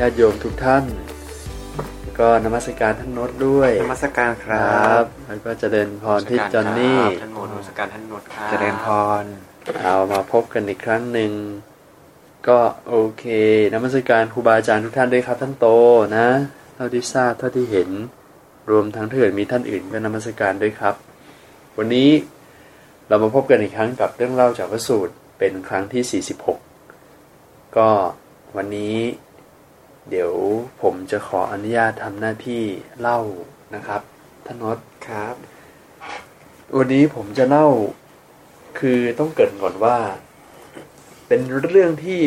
ญาติโยมทุกท่าน ก็นมัสการท่านโนตด้วยนมัสการคครัรับบแล้วก็เจริญพรที่จอนนี่ท่านโมนมัสการท่านนดครับเจริญพรเอามาพบกันอีกครั้งหนึ่งก็โอเคนมัสการครูบาอาจารย์ทุกท่านด้วยครับท่านโตนะเท่าที่ทราบเท่าที่เห็น รวมทั้งถ้าเกิดมีท่านอื่นก็นมัสการด้วยครับ วันนี้เรามาพบกันอีกครั้งกับเรื่องเล่าจากพระสูตรเป็นครั้งที่ 46 ก็วันนี้ เดี๋ยวผมจะขออนุญาตทำหน้าที่เล่านะครับท่านนศครับ วันนี้ผมจะเล่าคือต้องเกริดก่อนว่า เป็นเรื่องที่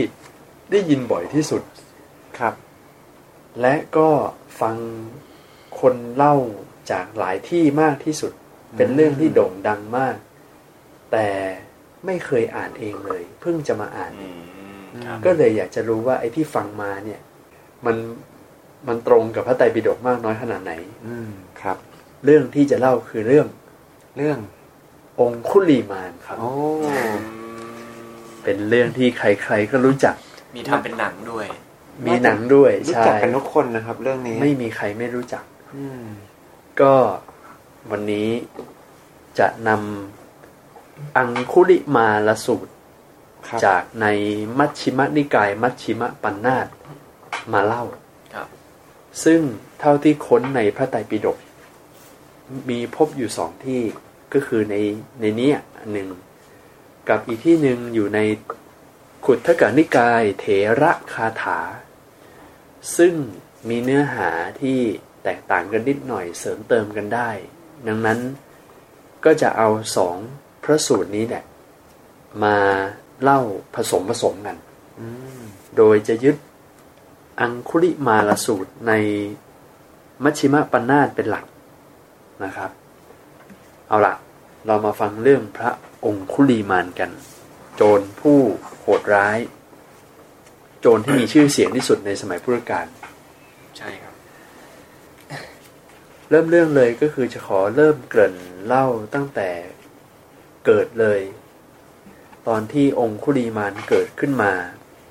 ได้ยินบ่อยที่สุดครับ และก็ฟังคนเล่าจากหลายที่มากที่สุด เป็นเรื่องที่โด่งดังมาก แต่ไม่เคยอ่านเองเลย เพิ่งจะมาอ่านอืมครับก็เลยอยากจะรู้ว่าไอ้ที่ฟังมาเนี่ย มันมันตรงกับพระไตรปิฎกมากน้อยขนาดไหน อืมครับ เรื่องที่จะเล่าคือเรื่องเรื่อง องคุลีมานครับ โอ้เป็นเรื่องที่ใครๆก็รู้จัก มีทำเป็นหนังด้วย มีหนังด้วยรู้ใช่จักกันทุกคนนะครับ เรื่องนี้ไม่มีใครไม่รู้จัก อืมก็วันนี้จะนำอังคุลิมาลสูตรครับจากในมัชชิมนิกาย มัชชิมปัญนาต มาเล่าครับซึ่งเท่าที่ค้นในพระไตรปิฎกมีพบอยู่สองที่ก็คือในในเนี้ยอันหนึ่งกับอีกที่หนึ่งอยู่ในขุททกนิกายเถระคาถา ซึ่งมีเนื้อหาที่แตกต่างกันนิดหน่อยเสริมเติมกันได้ ดังนั้นก็จะเอาสองพระสูตรนี้แหละมาเล่าผสมผสมกันอืมโดยจะยึด อังคุลิมาลสูตรในมัชชิมปัญนาตเป็นหลักนะครับ เอาละเรามาฟังเรื่องพระองคุลีมานกัน โจรผู้โหดร้าย โจรที่มีชื่อเสียงที่สุดในสมัยพุทธกาลใช่ครับ เริ่มเรื่องเลยก็คือจะขอเริ่มเกริ่นเล่าตั้งแต่เกิดเลย ตอนที่องคุลีมานเกิดขึ้นมา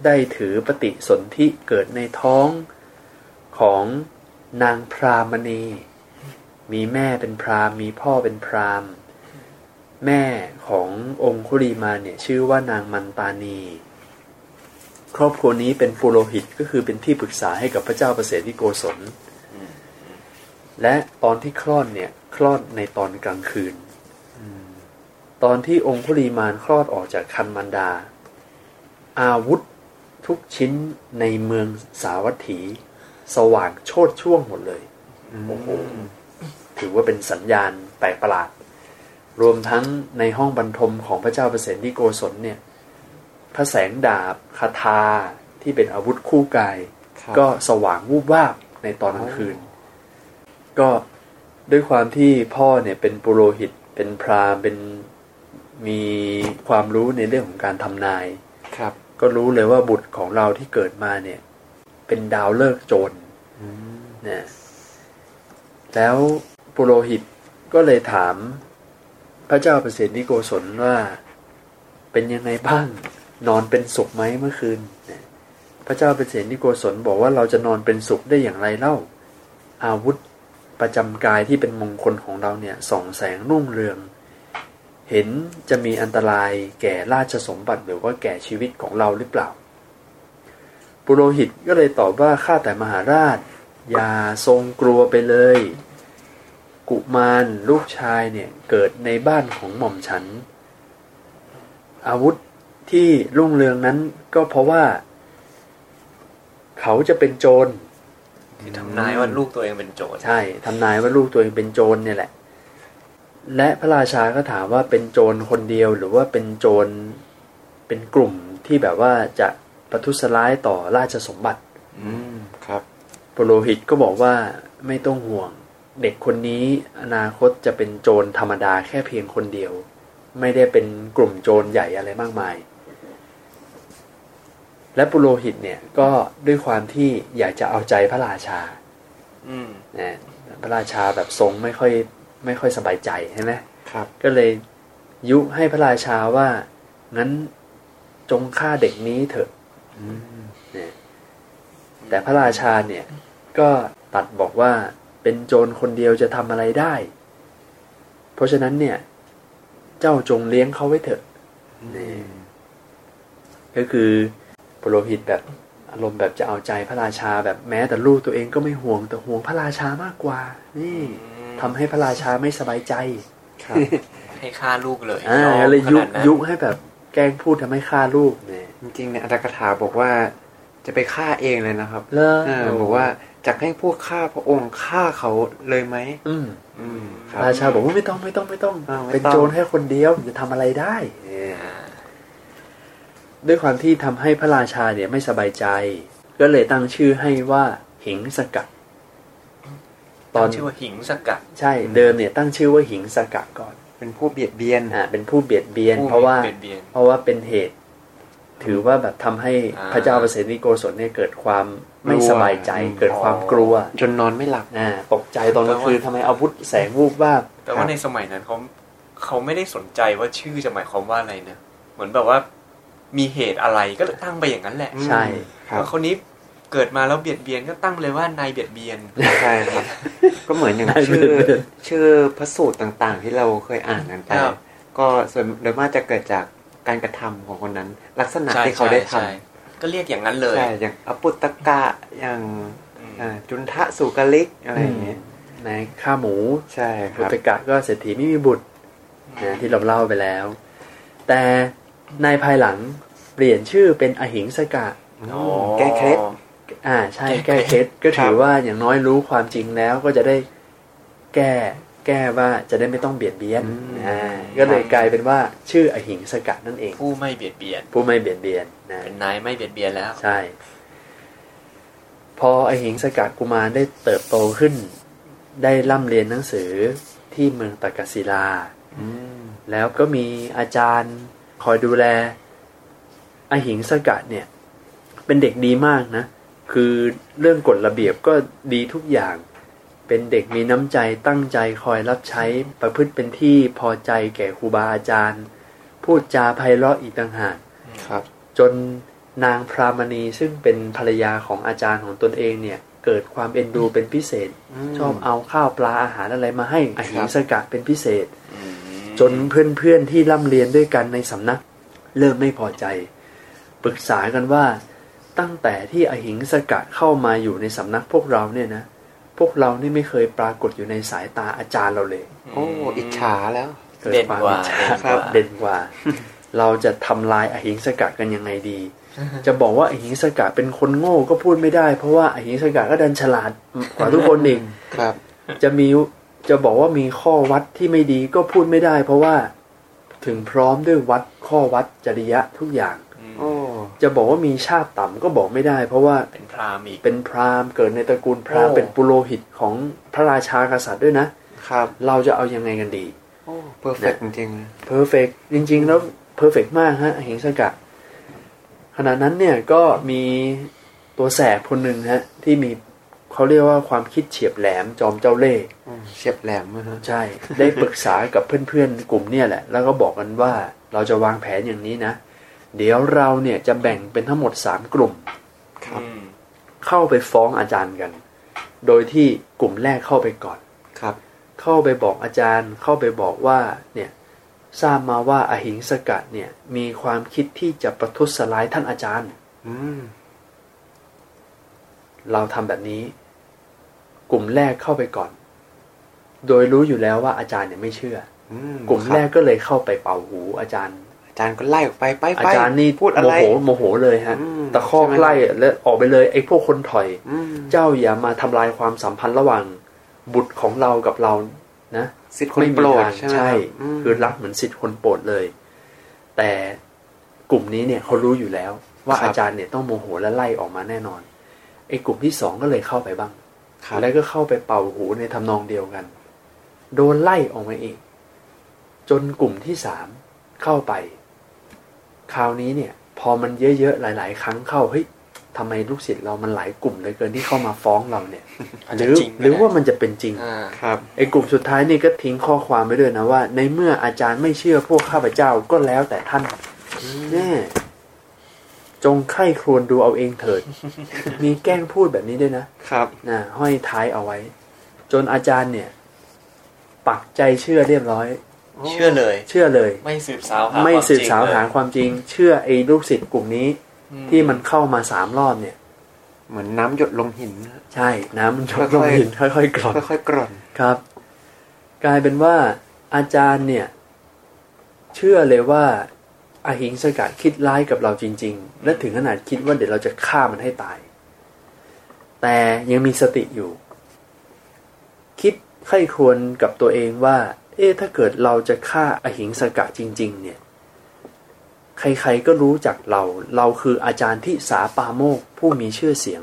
ได้ถือปฏิสนธิเกิดในท้องของนางพรามณี มีแม่เป็นพรามมีพ่อเป็นพรามแม่ขององคุลีมาเนี่ยชื่อว่านางมันตานี ครอบครัวนี้เป็นปุโรหิตก็คือเป็นที่ปรึกษาให้กับพระเจ้าประเสริฐที่โกศล และตอนที่คลอดเนี่ยคลอดในตอนกลางคืน ตอนที่องคุลีมานคลอดออกจากคันมันดา อาวุธ ทุกชิ้นในเมืองสาวัตถี สว่างโชดช่วงหมดเลยโอ้โหถือว่าเป็นสัญญาณแปลกประหลาด รวมทั้งในห้องบรรทมของพระเจ้าเปรตที่โกศลเนี่ย พระแสงดาบคาถาที่เป็นอาวุธคู่กายครับก็สว่างวูบวาบในตอนกลางคืน ก็ด้วยความที่พ่อเนี่ยเป็นปุโรหิตเป็นพราหมณ์เป็นมีความรู้ในเรื่องของการทำนายครับ ก็รู้เลยว่าบุตรของเราที่เกิดมาเนี่ย เป็นดาวเลิกษ์โจรอืมนะแล้วปุโรหิตก็เลยถาม พระเจ้าประเสริฐนิโกศลว่า เป็นยังไงบ้างนอนเป็นสุขไหมเมื่อคืนนะพระเจ้าประเสริฐนิโกศลบอกว่าเราจะนอนเป็นสุขได้อย่างไรเล่า อาวุธประจำกายที่เป็นมงคลของเราเนี่ยส่องแสงรุ่งเรือง เห็นจะมีอันตรายแก่ราชสมบัติหรือว่าแก่ชีวิตของเราหรือเปล่า ปุโรหิตก็เลยตอบว่าข้าแต่มหาราช อย่าทรงกลัวไปเลย กุมารลูกชายเนี่ยเกิดในบ้านของหม่อมฉัน อาวุธที่รุ่งเรืองนั้นก็เพราะว่า เขาจะเป็นโจรที่ทำนายว่าลูกตัวเองเป็นโจรใช่ทำนายว่าลูกตัวเองเป็นโจรเนี่ยแหละ และพระราชาก็ถามว่าเป็นโจรคนเดียวหรือว่าเป็นโจรเป็นกลุ่มที่แบบว่าจะประทุษร้ายต่อราชสมบัติ อืมปุโรหิตก็บอกว่าไม่ต้องห่วง เด็กคนนี้อนาคตจะเป็นโจรธรรมดาแค่เพียงคนเดียว ไม่ได้เป็นกลุ่มโจรใหญ่อะไรมากมาย และปุโรหิตเนี่ยก็ด้วยความที่อยากจะเอาใจพระราชา อืมนะพระราชาแบบทรงไม่ค่อย ไม่ค่อยสบายใจใช่ไหมครับ ก็เลยยุให้พระราชาว่างั้นจงฆ่าเด็กนี้เถอะอืมเนี่ยแต่พระราชาเนี่ยก็ตัดบอกว่าเป็นโจรคนเดียวจะทำอะไรได้ เพราะฉะนั้นเนี่ย เจ้าจงเลี้ยงเขาไว้เถอะนี่ก็คือปุโรหิตแบบอารมณ์แบบจะเอาใจพระราชาแบบแม้แต่ลูกตัวเองก็ไม่ห่วงแต่ห่วงพระราชามากกว่า นี่ ทำให้พระราชาไม่สบายใจครับให้ฆ่าลูกเลยอ่าอมก็เลยยุขนาดนั้นยุให้แบบแกล้งพูดทำให้ฆ่าลูกเนี่ยจริงๆเนี่ยอัตถกถาบอกว่าจะไปฆ่าเองเลยนะครับเลิกเออบอกว่าจะให้พวกฆ่าพระองค์ฆ่าเขาเลยไหมอืมอืมคราชาบอกว่าไม่ต้องไม่ต้องไม่ต้องอ่าไม่เป็นต้องโจรแค่คนเดียวจะทำอะไรได้เนี่ยอ่าด้วยความที่ทำให้พระราชาเนี่ยไม่สบายใจ ก็เลยตั้งชื่อให้ว่าหิงสกัด ตตออนนชื่อว่าหิงสกัดใช่เดิมเนี่ยตั้งชื่อว่าหิงสกัดก่อน เป็นผู้เบียดเบียนอ่าเป็นผู้เบียดเบียนผู้เพราะว่าเบียดเบียนเพราะว่าเป็นเหตุ ถือว่าแบบทำให้อ่าพระเจ้าประเสนิโกศลเนี่ยเกิดความไม่กลัวสบายใจอืมเกิดความกลัว จนนอนไม่หลับอ่าตกใจตอนกลางคืนทำไมอาวุธแสงวูบว่าบแต่ว่าในสมัยนั้นเขาเขาไม่ได้สนใจว่าชื่อจะหมายความว่าอะไรนะเหมือนแบบว่ามีเหตุอะไรก็เลยตั้งไปอย่างนั้นแหละ ใช่ครับว่าคนนี้ เกิดมาแล้วเบียดเบียนก็ตั้งเลยว่านายเบียดเบียนใช่ครับก็เหมือนอย่างได้ชื่อเบียดเบียนชื่อพระสูตรต่างๆ ที่เราเคยอ่านกันไปครับก็ส่วนโดยมากจะเกิดจากการกระทำของคนนั้น ลักษณะใช่ที่เขาได้ทใช่ก็เรียกอย่างนั้นเลำยใช่อย่างอปุตตกะอย่างอืมอ่าจุนทะสุกลิกอะไรอย่างเงี้ยในฆ่าหมูใช่คบุรับตรกะก็เศรษฐีไม่มีบุตรนะที่เราเล่าไปแล้ว แต่ในภายหลังเปลี่ยนชื่อเป็นอหิงสกะอ๋อแก้เคล็ด อ่าใช่แก้แก้เคเคล็ล็ดดก็ถือครับว่าอย่างน้อยรู้ความจริงแล้วก็จะได้แก้แก้ว่าจะได้ไม่ต้องเบียดเบียนอ่าก็เลยกลายเป็นว่าชื่ออหิงสกะนั่นเอง ผู้ไม่เบียดเบียน ผู้ไม่เบียดเบียนนะเป็นนายไม่เบียดเบียนแล้ว ใช่ พออหิงสกะกุมารได้เติบโตขึ้น ได้ร่ำเรียนหนังสือที่เมืองตากศิลาอืมแล้วก็มีอาจารย์คอยดูแล อหิงสกัดเนี่ย เป็นเด็กดีมากนะ คือเรื่องกฎระเบียบก็ดีทุกอย่าง เป็นเด็กมีน้ำใจตั้งใจคอยรับใช้ประพฤติเป็นที่พอใจแก่ครูบาอาจารย์ พูดจาไพเราะอีกต่างหากครับ จนนางพรามณีซึ่งเป็นภรรยาของอาจารย์ของตนเองเนี่ย เกิดความเอ็นดูเป็นพิเศษ ชอบเอาข้าวปลาอาหารอะไรมาให้อหิงสกัดเป็นพิเศษอืมจนเพื่อนๆที่ร่ำเรียนด้วยกันในสำนัก เริ่มไม่พอใจ ปรึกษากันว่า ตั้งแต่ที่อหิงสกัดเข้ามาอยู่ในสำนักพวกเราเนี่ยนะ พวกเรานี่ไม่เคยปรากฏอยู่ในสายตาอาจารย์เราเลย โอ้อิจฉาแล้วเกิดเด่นความกว่าอิจฉาเด่นครับกว่าเด่นกว่า เราจะทำลายอหิงสกัดกันยังไงดี จะบอกว่าอหิงสกัดเป็นคนโง่ก็พูดไม่ได้ เพราะว่าอหิงสกัดก็ดันฉลาดกว่าทุกคนเองครับ จะมีจะบอกว่ามีข้อวัดที่ไม่ดีก็พูดไม่ได้ เพราะว่าถึงพร้อมด้วยวัดข้อวัดจริยะทุกอย่างอืมโอ้ จะบอกว่ามีชาติต่ำก็บอกไม่ได้ เพราะว่าเป็นพราหมณ์อีกเป็นพราหมณ์เกิดในตระกูลพราหมณ์โอ้เป็นปุโรหิตของพระราชากษัตริย์ด้วยนะครับ เราจะเอายังไงกันดีโอ้ perfect จริงๆนะ perfect จริง ๆ แล้ว perfect มากฮะอหิงสกะ ขณะนั้นเนี่ยก็มีตัวแสบคนหนึ่งฮะ ที่มีเขาเรียกว่าความคิดเฉียบแหลมจอมเจ้าเล่ห์อืมเฉียบแหลมนะฮะใช่ ได้ปรึกษากับเพื่อนๆกลุ่มเนี่ยแหละ แล้วก็บอกกันว่าเราจะวางแผนอย่างนี้นะ เดี๋ยวเราเนี่ยจะแบ่งเป็นทั้งหมดสามกลุ่มครับอืมเข้าไปฟ้องอาจารย์กัน โดยที่กลุ่มแรกเข้าไปก่อนครับ เข้าไปบอกอาจารย์เข้าไปบอกว่าเนี่ยทราบมาว่าอาหิงสกัดเนี่ยมีความคิดที่จะประทุษร้ายท่านอาจารย์อืมเราทำแบบนี้ กลุ่มแรกเข้าไปก่อน โดยรู้อยู่แล้วว่าอาจารย์เนี่ยไม่เชื่ออืมกลุ่มครับแรกก็เลยเข้าไปเป่าหูอาจารย์อา จารย์ก็ไล่ออกไปไปไปอาจารย์นี่พูดอะโมไรโหโมโหเลยฮะอืมตะคอกใช่ไหมไล่แล้วออกไปเลยไอ้พวกคนถอยอืมเจ้าอย่ามาทำลายความสัมพันธ์ระหว่างบุตรของเรากับเรานะสิทธิ์คนโปรดทางใช่ไหมใช่รับมคือรักเหมือนสิทธิ์คนโปรดเลย แต่กลุ่มนี้เนี่ยเขารู้อยู่แล้ว ว่าอาจารย์เนี่ยต้องโมโหและไล่ออกมาแน่นอนไอ้กลุ่มที่สองก็เลยเข้าไปบ้างครับแล้วก็เข้าไปเป่าหูในทำนองเดียวกัน โดนไล่ออกมาอีก จนกลุ่มที่สามเข้าไป คราวนี้เนี่ย พอมันเยอะๆ หลาย ๆ ครั้งเข้าเฮ้ยทำไมลูกศิษย์เรามันหลายกลุ่มเหลยเกินที่เข้ามาฟ้องเราเนี่ยอาจหจะรือจริงก็หรือได้ว่ามันจะเป็นจริงอ่าครับไอ้กลุ่มสุดท้ายนี่ก็ทิ้งข้อความไว้ด้วยนะว่า ในเมื่ออาจารย์ไม่เชื่อพวกข้าพเจ้าก็แล้วแต่ท่านแน่จงไข้ครวญดูเอาเองเถิด มีแกล้งพูดแบบนี้ด้วยนะครับนะห้อยท้ายเอาไว้ จนอาจารย์เนี่ย ปักใจเชื่อเรียบร้อย เชื่อเลย เชื่อเลย ไม่สืบสาวหาไม่ควสืบสาวจริงเลยหาความจริง เชื่อไอ้ลูกศิษย์กลุ่มนี้อืที่มันเข้ามาสามรอบเนี่ย เหมือนน้ำหยดลงหินนะใช่ น้ำมันชค่ลองยๆหินค่อยๆกร่อนค่อยๆกร่อนครับ กลายเป็นว่าอาจารย์เนี่ย เชื่อเลยว่าอาหิงสกะคิดร้ายกับเราจริง ๆ และถึงขนาดคิดว่าเดี๋ยวเราจะฆ่ามันให้ตาย แต่ยังมีสติอยู่ คิดไข้ครวญกับตัวเองว่า เอ๊ะถ้าเกิดเราจะฆ่าอาหิงสกะจริง ๆ เนี่ย ใครๆก็รู้จักเรา เราคืออาจารย์ที่สาปาโมกผู้มีชื่อเสียง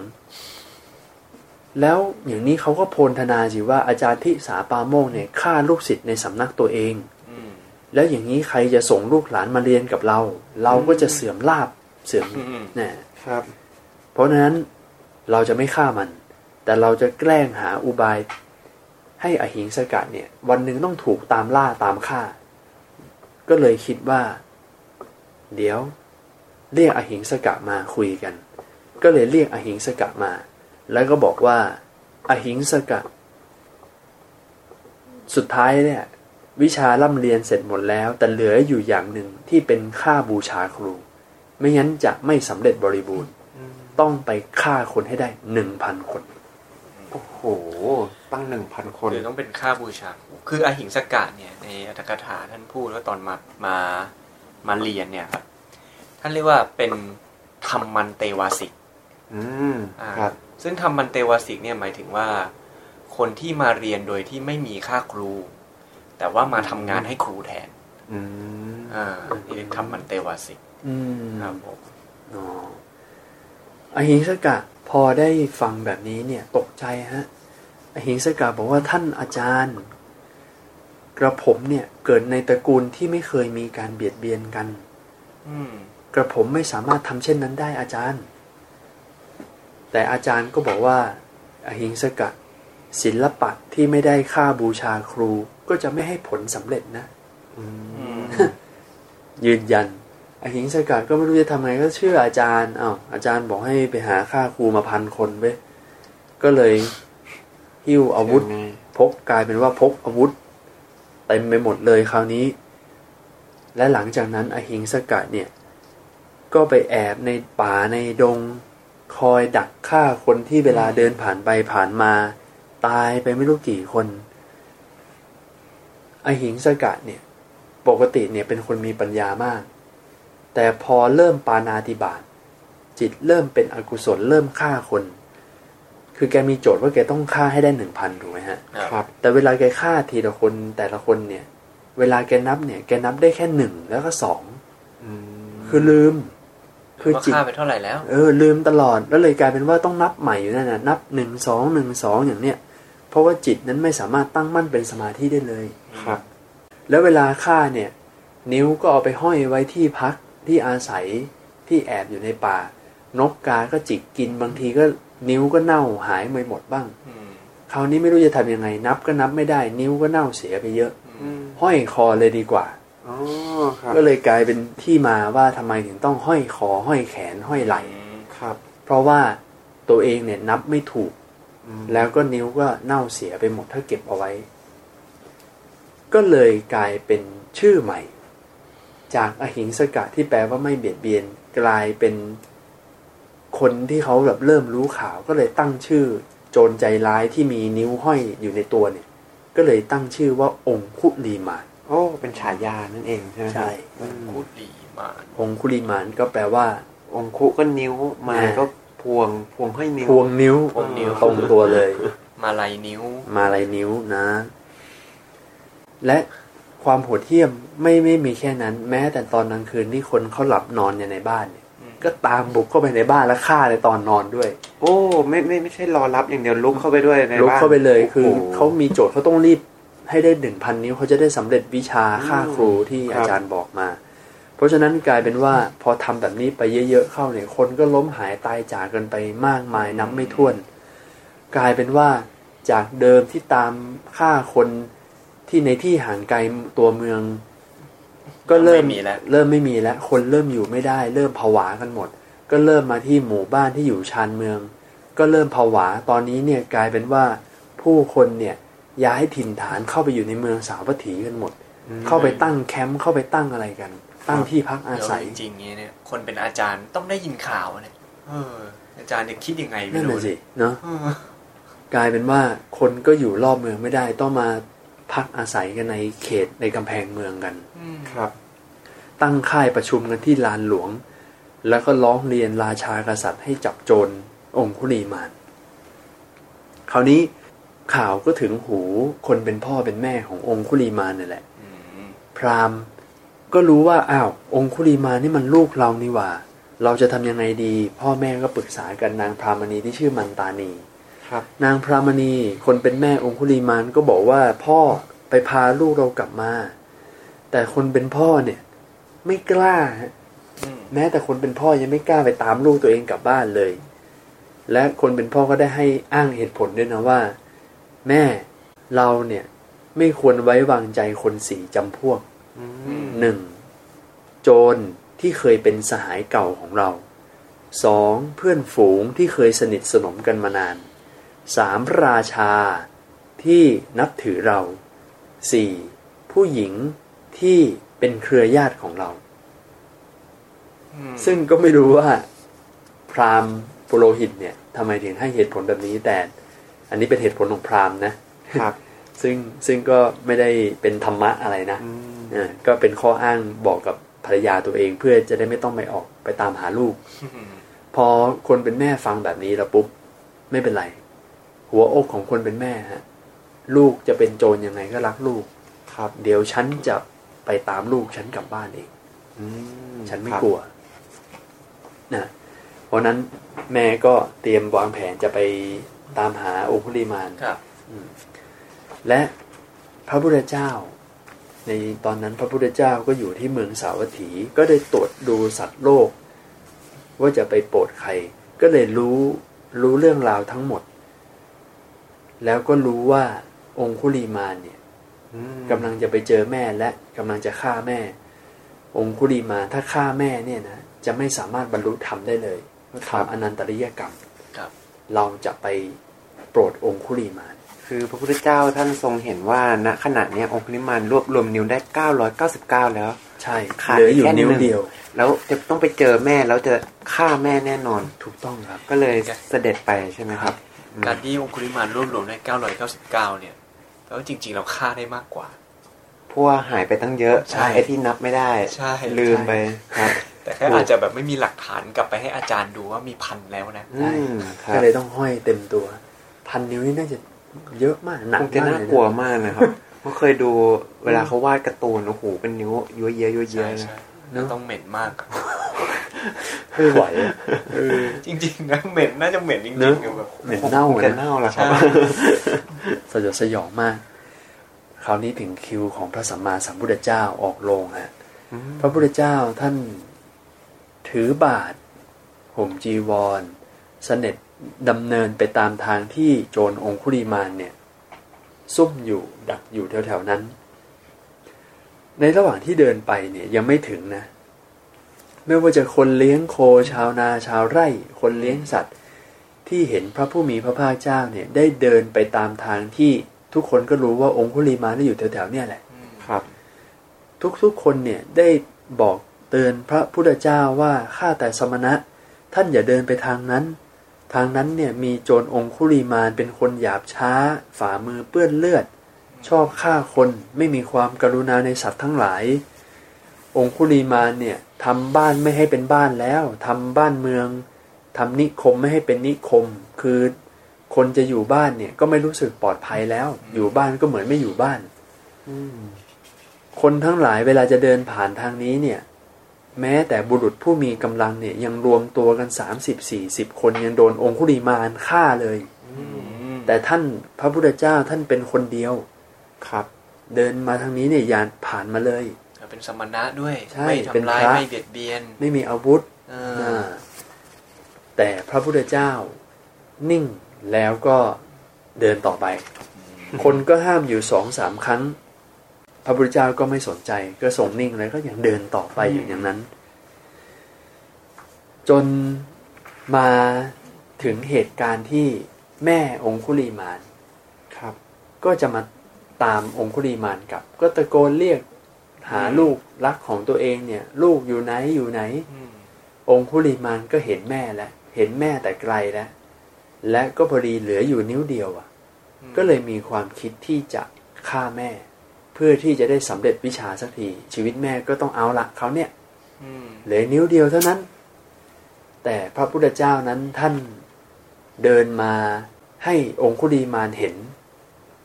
แล้วอย่างนี้เขาก็โพลธนาสิว่าอาจารย์ที่สาปาโมกเนี่ยฆ่าลูกศิษย์ในสำนักตัวเองอืมแล้วอย่างนี้ใครจะส่งลูกหลานมาเรียนกับเรา เราก็จะเสื่อมลาบเสื่อมอืมเนี่ยครับ เพราะฉะนั้นเราจะไม่ฆ่ามัน แต่เราจะแกล้งหาอุบาย ให้อหิงสกัดเนี่ย วันหนึ่งต้องถูกตามล่าตามฆ่า ก็เลยคิดว่า เดี๋ยว เรียกอหิงสกะมาคุยกัน ก็เลยเรียกอหิงสกะมา แล้วก็บอกว่า อหิงสกะ สุดท้ายเนี่ย วิชาล่ำเรียนเสร็จหมดแล้ว แต่เหลืออยู่อย่างหนึ่งที่เป็นค่าบูชาครู ไม่งั้นจะไม่สำเร็จบริบูรณ์ ต้องไปฆ่าคนให้ได้หนึ่งพันคน โอ้โห ตั้งหนึ่งพันคนหรือต้องเป็นค่าบูชา คืออหิงสกะเนี่ยในอัตถกถาท่านพูดว่าตอนมามามาเรียนเนี่ยครับท่านเรียกว่าเป็นธรรมันเตวาสิกอืมอ่าครับ ซึ่งธรรมันเตวาสิกเนี่ยหมายถึงว่า คนที่มาเรียนโดยที่ไม่มีค่าครู แต่ว่ามาทำงานให้ครูแทน อืมอ่านี่เรียกธรรมันเตวาสิกอืมครับผมอ๋ออหิงสกะพอได้ฟังแบบนี้เนี่ยตกใจฮะ อหิงสกะบอกว่าท่านอาจารย์ กระผมเนี่ยเกิดในตระกูลที่ไม่เคยมีการเบียดเบียนกันอืมกระผมไม่สามารถทำเช่นนั้นได้อาจารย์ แต่อาจารย์ก็บอกว่าอหิงสกะศิลปะที่ไม่ได้ค่าบูชาครู ก็จะไม่ให้ผลสำเร็จนะอืมอืมยืนยันอหิงสกัดก็ไม่รู้จะทำไงก็เชื่ออาจารย์อ้าวอาจารย์บอกให้ไปหาค่าครูมาพันคนไปก็เลย หิ้วอาวุธยังไงพกกลายเป็นว่าพกอาวุธเต็มไปหมดเลยคราวนี้ และหลังจากนั้นอหิงสกัดเนี่ย ก็ไปแอบในป่าในดง คอยดักฆ่าคนที่เวลาเดินผ่านไปผ่านมา ตายไปไม่รู้กี่คน อหิงสกัดเนี่ย ปกติเนี่ยเป็นคนมีปัญญามาก แต่พอเริ่มปานาติบาตจิตเริ่มเป็นอกุศลเริ่มฆ่าคน คือแกมีโจทย์ว่าแกต้องฆ่าให้ได้หนึ่งพันถูกไหมฮะครับ แต่เวลาแกฆ่าทีละคนแต่ละคนเนี่ย เวลาแกนับเนี่ย แกนับได้แค่หนึ่งแล้วก็สองอืมคือลืม คือว่าจิตค่าไปเท่าไหร่แล้ว เออ ลืมตลอดแล้วเลยกลายเป็นว่าต้องนับใหม่อยู่นั่นน่ะนับหนึ่งสองหนึ่งสองอย่างเนี้ยเพราะว่าจิตนั้นไม่สามารถตั้งมั่นเป็นสมาธิได้เลยครับ แล้วเวลาฆ่าเนี่ย นิ้วก็เอาไปห้อยไว้ที่พักที่อาศัยที่แอบอยู่ในป่านกกาก็จิกกินบางทีก็ นิ้วก็เน่าหายไปหมดบ้างอืมคราวนี้ไม่รู้จะทำยังไง นับก็นับไม่ได้ นิ้วก็เน่าเสียไปเยอะอืมห้อยคอเลยดีกว่าอ๋อครับก็เลยกลายเป็นที่มาว่าทำไมถึงต้องห้อยคอห้อยแขนห้อยไหล่ครับ เพราะว่าตัวเองเนี่ยนับไม่ถูกอืมแล้วก็นิ้วก็เน่าเสียไปหมดถ้าเก็บเอาไว้ ก็เลยกลายเป็นชื่อใหม่ จากอหิงสกะที่แปลว่าไม่เบียดเบียนกลายเป็น คนที่เขาแบบเริ่มรู้ข่าวก็เลยตั้งชื่อ โจรใจร้ายที่มีนิ้วห้อยอยู่ในตัวเนี่ย ก็เลยตั้งชื่อว่าองคุลีมานโอ้เป็นฉายานั่นเองใช่ไหมครับใช่อืมพูดดีมากองคุลีมานก็แปลว่า องคุก็นิ้วมาอ่าก็พวงพวงให้นิ้วพวงนิ้วพวงนิ้วตรงตัวเลย มาลายนิ้ว มาลายนิ้วนะ และความโหดเหี้ยมไม่ไม่มีแค่นั้น แม้แต่ตอนกลางคืนที่คนเขาหลับนอนอยู่ในบ้านเนี่ย ก็ตามบุกเข้าไปในบ้านแล้วฆ่าในตอนนอนด้วย โอ้ไม่ไม่ไม่ใช่รอรับอย่างเดียวลุกเข้าไปด้วยในลุกบ้านเข้าไปเลยคือโโหเขามีโจทย์เขาต้องรีบให้ได้หนึ่งพันนิ้วเขาจะได้สำเร็จวิชาฆ่าครูที่ครับอาจารย์บอกมา เพราะฉะนั้นกลายเป็นว่าพอทำแบบนี้ไปเยอะๆเข้าเนี่ย คนก็ล้มหายตายจากกันไปมากมายนับไม่ถ้วน กลายเป็นว่าจากเดิมที่ตามฆ่าคนที่ในที่ห่างไกลตัวเมือง ก็เริ่มไม่มีแล้วเริ่มไม่มีแล้วคนเริ่มอยู่ไม่ได้ เริ่มผวากันหมด ก็เริ่มมาที่หมู่บ้านที่อยู่ชานเมือง ก็เริ่มผวาตอนนี้เนี่ยกลายเป็นว่าผู้คนเนี่ยย้ายถิ่นฐานเข้าไปอยู่ในเมืองสาวัตถีกันหมด เข้าไปตั้งแคมป์เข้าไปตั้งอะไรกัน ตั้งที่พักอาเดี๋ยวศัยจริงๆเงี้ยเนี่ย คนเป็นอาจารย์ต้องได้ยินข่าวเนี่ยเอออาจารย์จะคิดยังไงไม่นั่นรู้น่ะสิเนาะเออกลายเป็นว่าคนก็อยู่รอบเมืองไม่ได้ต้องมา พักอาศัยกันในเขตในกำแพงเมืองกันอืมครับ ตั้งค่ายประชุมกันที่ลานหลวง แล้วก็ร้องเรียนราชากษัตริย์ให้จับโจรองคุลีมานคราวนี้ข่าวก็ถึงหูคนเป็นพ่อเป็นแม่ขององคุลีมานนี่แหละอืมพราหมณ์ก็รู้ว่าอ้าวองคุลีมานนี่มันลูกเรานี่หว่า เราจะทำยังไงดี พ่อแม่ก็ปรึกษากันนางพรามณีที่ชื่อมันตานีครับ นางพรามณีคนเป็นแม่องคุลีมานก็บอกว่าพ่อไปพาลูกเรากลับมา แต่คนเป็นพ่อเนี่ย ไม่กล้าฮะอืมแม้แต่คนเป็นพ่อยังไม่กล้าไปตามลูกตัวเองกลับบ้านเลย และคนเป็นพ่อก็ได้ให้อ้างเหตุผลด้วยนะว่า แม่เราเนี่ย ไม่ควรไว้วางใจคนสี่จำพวกอืมหนึ่งโจรที่เคยเป็นสหายเก่าของเราสองเพื่อนฝูงที่เคยสนิทสนมกันมานาน สามพระราชา ที่นับถือเราสี่ผู้หญิงที่เป็นเครือญาติของเราอืมซึ่งก็ไม่รู้ว่า พราหมณ์ปุโรหิตเนี่ยทำไมถึงให้เหตุผลแบบนี้แต่ อันนี้เป็นเหตุผลของพราหมณ์นะครับ ซึ่งซึ่งก็ไม่ได้เป็นธรรมะอะไรนะอืมอ่าก็เป็นข้ออ้างบอกกับภรรยาตัวเองเพื่อจะได้ไม่ต้องไปออกไปตามหาลูกอืมพอคนเป็นแม่ฟังแบบนี้แล้วปุ๊บ ไม่เป็นไร หัวอกของคนเป็นแม่ฮะลูกจะเป็นโจรยังไงก็รักลูก ครับ เดี๋ยวฉันจะไปตามลูกฉันกลับบ้านเองอืมฉันไม่ครับกลัวนะเพราะนั้นแม่ก็เตรียมวางแผนจะไปตามหาองคุลิมานครับและพระพุทธเจ้า ในตอนนั้นพระพุทธเจ้าก็อยู่ที่เมืองสาวัตถี ก็ได้ตรวจดูสัตว์โลก ว่าจะไปโปรดใคร ก็เลยรู้รู้เรื่องราวทั้งหมด แล้วก็รู้ว่าองคุลีมานเนี่ยอืมกำลังจะไปเจอแม่และกำลังจะฆ่าแม่ องคุลีมานถ้าฆ่าแม่เนี่ยนะจะไม่สามารถบรรลุธรรมได้เลยทำอนันตริยกรรมครับเราจะไปโปรดองคุลีมานคือพระพุทธเจ้าท่านทรงเห็นว่าณขณะเนี้ยองคุลิมานรวบรวมนิ้วได้ 999 แล้ว ใช่ขาดเหลืออยู่แค่นิ้วหนึ่งเดียว แล้วจะต้องไปเจอแม่แล้วจะฆ่าแม่แน่นอนถูกต้องครับ ก็เลยเสด็จไปใช่ไหมครับอืม การที่องคุลิมานรวบรวมได้999 เนี่ยแปลว่าจริง ๆ เราฆ่าได้มากกว่าเพราะว่าหายไปตั้งเยอะใช่ไอ้ที่นับไม่ได้ใช่ลืมไปครับ แต่แค่อาจจะแบบไม่มีหลักฐานกลับไปให้อาจารย์ดูว่ามีพันแล้วนะอืมครัก็บเลยต้องห้อยเต็มตัว พันนิ้วนี่น่าจะเยอะมากหนักคงจะมากน่าเลยกลัวนะมากนะครับเพราะเคยดูเวลาเขาวาดการ์ตูนโอ้โหเป็นนิ้วย้วยเยอะย้วยเยใช่อะนะใช่แล้วต้องเหม็นมาก ไม่ไหวอะเออจริงๆนะเหม็นน่าจะเหม็นจริงเนอะๆแบบเหม็นเน่าคงอะจะนะเน่าแหละครับใช่สยดสยองมาก คราวนี้ถึงคิวของพระสัมมาสัมพุทธเจ้าออกโรงฮะอืมพระพุทธเจ้าท่านถือบาทห่มจีวรเสด็จดำเนินไปตามทางที่โจรองคุลีมานเนี่ย ซุ่มอยู่ดักอยู่แถวๆนั้น ในระหว่างที่เดินไปเนี่ยยังไม่ถึงนะ ไม่ว่าจะคนเลี้ยงโคชาวนาชาวไร่ คนเลี้ยงสัตว์ ที่เห็นพระผู้มีพระภาคเจ้าเนี่ย ได้เดินไปตามทางที่ทุกคนก็รู้ว่าองคุลีมานน่ะอยู่แถวๆเนี่ยแหละครับ ทุกๆคนเนี่ยได้บอกเตือนพระพุทธเจ้าว่าข้าแต่สมณะ ท่านอย่าเดินไปทางนั้น ทางนั้นเนี่ยมีโจรองคุลีมานเป็นคนหยาบช้า ฝ่ามือเปื้อนเลือด ชอบฆ่าคนไม่มีความกรุณาในสัตว์ทั้งหลาย องคุลีมานเนี่ย ทำบ้านไม่ให้เป็นบ้านแล้วทำบ้านเมืองทำนิคมไม่ให้เป็นนิคม คือคนจะอยู่บ้านเนี่ย ก็ไม่รู้สึกปลอดภัยแล้ว อยู่บ้านก็เหมือนไม่อยู่บ้านคนทั้งหลายเวลาจะเดินผ่านทางนี้เนี่ย แม้แต่บุรุษผู้มีกำลังเนี่ย ยังรวมตัวกันสามสิบสี่สิบคนยังโดนองคุริมานฆ่าเลยแต่ท่านพระพุทธเจ้าท่านเป็นคนเดียวครับ เดินมาทางนี้เนี่ยยานผ่านมาเลย เป็นสมณะด้วยใช่ไม่เป็นทำร้ายพระไม่เบียดเบียน ไม่มีอาวุธเออ่าอแต่พระพุทธเจ้านิ่งแล้วก็เดินต่อไป คนก็ห้ามอยู่สองสามครั้ง พระพุทธเจ้าก็ไม่สนใจก็ทรงนิ่งแล้วก็ยังเดินต่อไปอยู่อย่างนั้น จนมาถึงเหตุการณ์ที่แม่องคุลีมานครับ ก็จะมาตามองคุลีมานกลับ ก็ตะโกนเรียก หาลูกรักของตัวเองเนี่ย ลูกอยู่ไหนอยู่ไหนอืมองคุลีมานก็เห็นแม่แล้วเห็นแม่แต่ไกลแล้วและก็พอดีเหลืออยู่นิ้วเดียวอะ ก็เลยมีความคิดที่จะฆ่าแม่ เพื่อที่จะได้สำเร็จวิชาสักที ชีวิตแม่ก็ต้องเอาละเขาเนี่ยอืมเหลือนิ้วเดียวเท่านั้น แต่พระพุทธเจ้านั้นท่านเดินมาให้องคุลีมานเห็น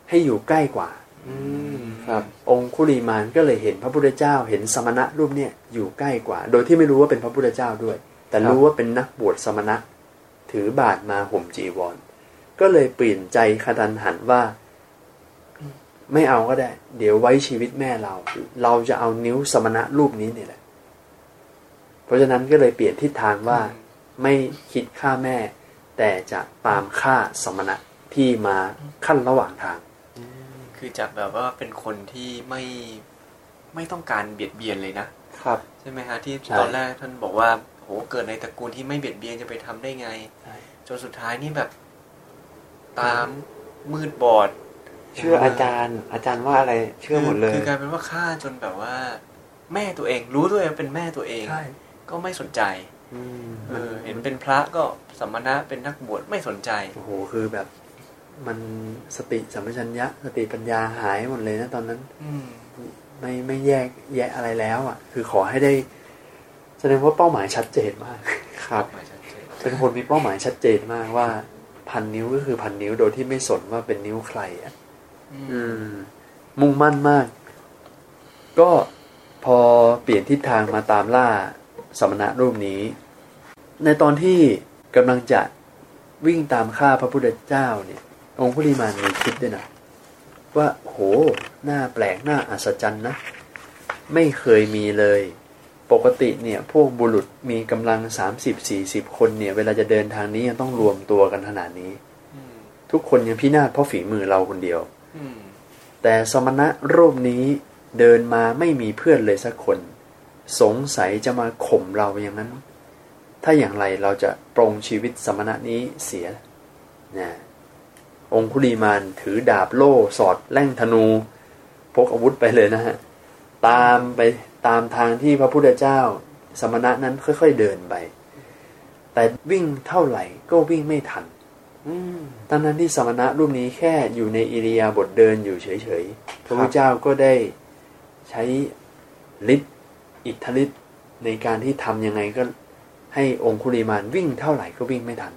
ให้อยู่ใกล้กว่าอืม ครับ องคุลีมานก็เลยเห็นพระพุทธเจ้า เห็นสมณะรูปเนี่ยอยู่ใกล้กว่า โดยที่ไม่รู้ว่าเป็นพระพุทธเจ้าด้วย แต่รู้ว่าเป็นนักบวชสมณะ ถือบาทมาห่มจีวร ก็เลยเปลี่ยนใจคดันหันว่า ไม่เอาก็ได้ เดี๋ยวไว้ชีวิตแม่เรา เราจะเอานิ้วสมณะรูปนี้เนี่ยแหละ เพราะฉะนั้นก็เลยเปลี่ยนทิศทางว่าไม่คิดฆ่าแม่ แต่จะตามฆ่าสมณะที่มาขั้นระหว่างทาง คือจากแบบว่าเป็นคนที่ไม่ไม่ต้องการเบียดเบียนเลยนะครับ ใช่ไหมฮะที่ใช่ตอนแรกท่านบอกว่าโหเกิดในตระกูลที่ไม่เบียดเบียนจะไปทำได้ไงใช่จนสุดท้ายนี่แบบ ตามมืดบอด เชื่ออาจารย์ อาจารย์ว่าอะไร เชื่อหมดเลยคือกลายเป็นว่าฆ่าจนแบบว่า แม่ตัวเองรู้ด้วยว่าเป็นแม่ตัวเองใช่ก็ไม่สนใจอืมเออเห็นเป็นพระก็สมณะเป็นนักบวชไม่สนใจโอ้โหคือแบบ มันสติสัมปชัญญะ สติปัญญาหายหมดเลยนะตอนนั้น อืมไม่ไม่แยกแยะอะไรแล้ว อะ คือขอให้ได้ แสดงว่าเป้าหมายชัดเจนมาก ครับไม่ชัดเจนเป็นคนมีเป้าหมายชัดเจนมากว่า พันนิ้วก็คือพันนิ้วโดยที่ไม่สนว่าเป็นนิ้วใครอะอือืมมมุ่งมั่นมาก ก็พอเปลี่ยนทิศทางมาตามล่าสมณะรูปนี้ ในตอนที่กำลังจะวิ่งตามฆ่าพระพุทธเจ้าเนี่ย องคุลิมานมีคิดด้วยนะว่าโหหน้าแปลกหน้าอัศจรรย์นะ ไม่เคยมีเลย ปกติเนี่ยพวกบุรุษมีกำลัง30-40คนเนี่ย เวลาจะเดินทางนี้ยังต้องรวมตัวกันขนาดนี้ทุกคนยังพินาศเพราะฝีมือเราคนเดียวแต่สมณะรูปนี้เดินมาไม่มีเพื่อนเลยสักคน สงสัยจะมาข่มเราอย่างนั้น ถ้าอย่างไรเราจะปรงชีวิตสมณะนี้เสียนะ องคุลีมานถือดาบโล่ สอดแล่งธนู พกอาวุธไปเลยนะฮะ ตามไปตามทางที่พระพุทธเจ้า สมณะนั้นค่อยๆเดินไป แต่วิ่งเท่าไหร่ก็วิ่งไม่ทันอืมทั้งนั้นที่สมณะรูปนี้แค่อยู่ในอิริยาบถเดินอยู่เฉยๆ พระพุทธเจ้าก็ได้ใช้ฤทธิ์อิทธิฤทธิ์ในการที่ทำยังไงก็ให้องคุลิมานวิ่งเท่าไหร่ก็วิ่งไม่ทัน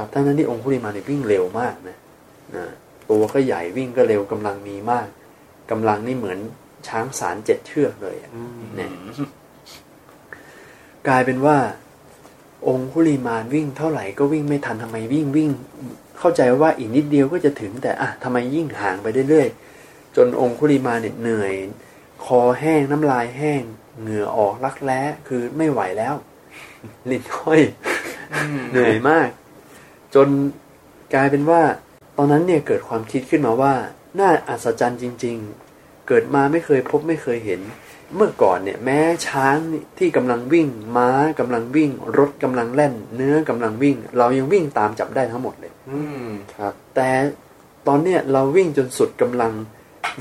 อืมครับทั้งนั้นที่องคุลิมานเนี่ยวิ่งเร็วมากนะนะตัวก็ใหญ่วิ่งก็เร็วกำลังมีมากกำลังนี่เหมือนช้างสารเจ็ดเชือกเลยอะอืมเนี่ยกลายเป็นว่า องคุลีมานวิ่งเท่าไหร่ก็วิ่งไม่ทันทำไมวิ่งวิ่ง เข้าใจว่าอีกนิดเดียวก็จะถึงแต่อะทำไมยิ่งห่างไปเรื่อยๆจนองคุลีมานเนี่ยเหนื่อย คอแห้งน้ำลายแห้ง เหงื่อออกรักแร้คือไม่ไหวแล้ว ลิ้นห้อยอืมเหนื่อยมาก จนกลายเป็นว่า ตอนนั้นเนี่ยเกิดความคิดขึ้นมาว่า น่าอัศจรรย์จริง ๆ เกิดมาไม่เคยพบไม่เคยเห็น เมื่อก่อนเนี่ยแม้ช้างที่กำลังวิ่ง ม้ากำลังวิ่ง รถกำลังแล่น เนื้อกำลังวิ่ง เรายังวิ่งตามจับได้ทั้งหมดเลย อืมครับ แต่ตอนเนี้ยเราวิ่งจนสุดกำลัง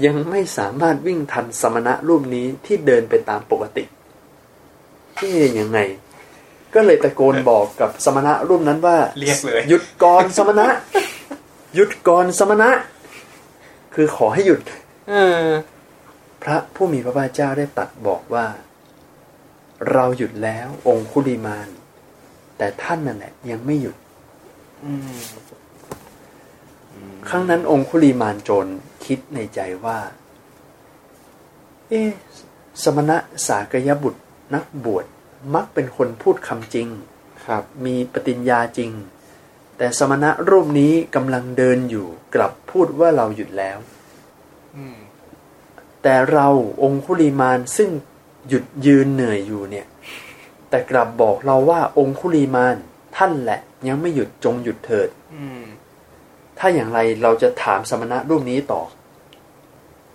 ยังไม่สามารถวิ่งทันสมณะรูปนี้ที่เดินไปตามปกติที่ยังไง ก็เลยตะโกนบอกกับสมณะรูปนั้นว่าเรียกเลย หยุดก่อนสมณะ หยุดก่อนสมณะ คือขอให้หยุดเออพระผู้มีพระภาคเจ้าได้ตรัดบอกว่า เราหยุดแล้ว องคุลิมาน แต่ท่านนั่นแหละ ยังไม่หยุดอืมครั้งนั้นองคุลีมานโจรคิดในใจว่า เอ๊ะสมณะสากยบุตรนักบวช มักเป็นคนพูดคำจริงครับ มีปฏิญญาจริง แต่สมณะรูปนี้กำลังเดินอยู่กลับพูดว่าเราหยุดแล้วอืมแต่เราองคุลิมานซึ่งหยุดยืนเหนื่อยอยู่เนี่ย แต่กลับบอกเราว่าองคุลิมานท่านแหละ ยังไม่หยุดจงหยุดเถิดอืมถ้าอย่างไรเราจะถามสมณะรูปนี้ต่อ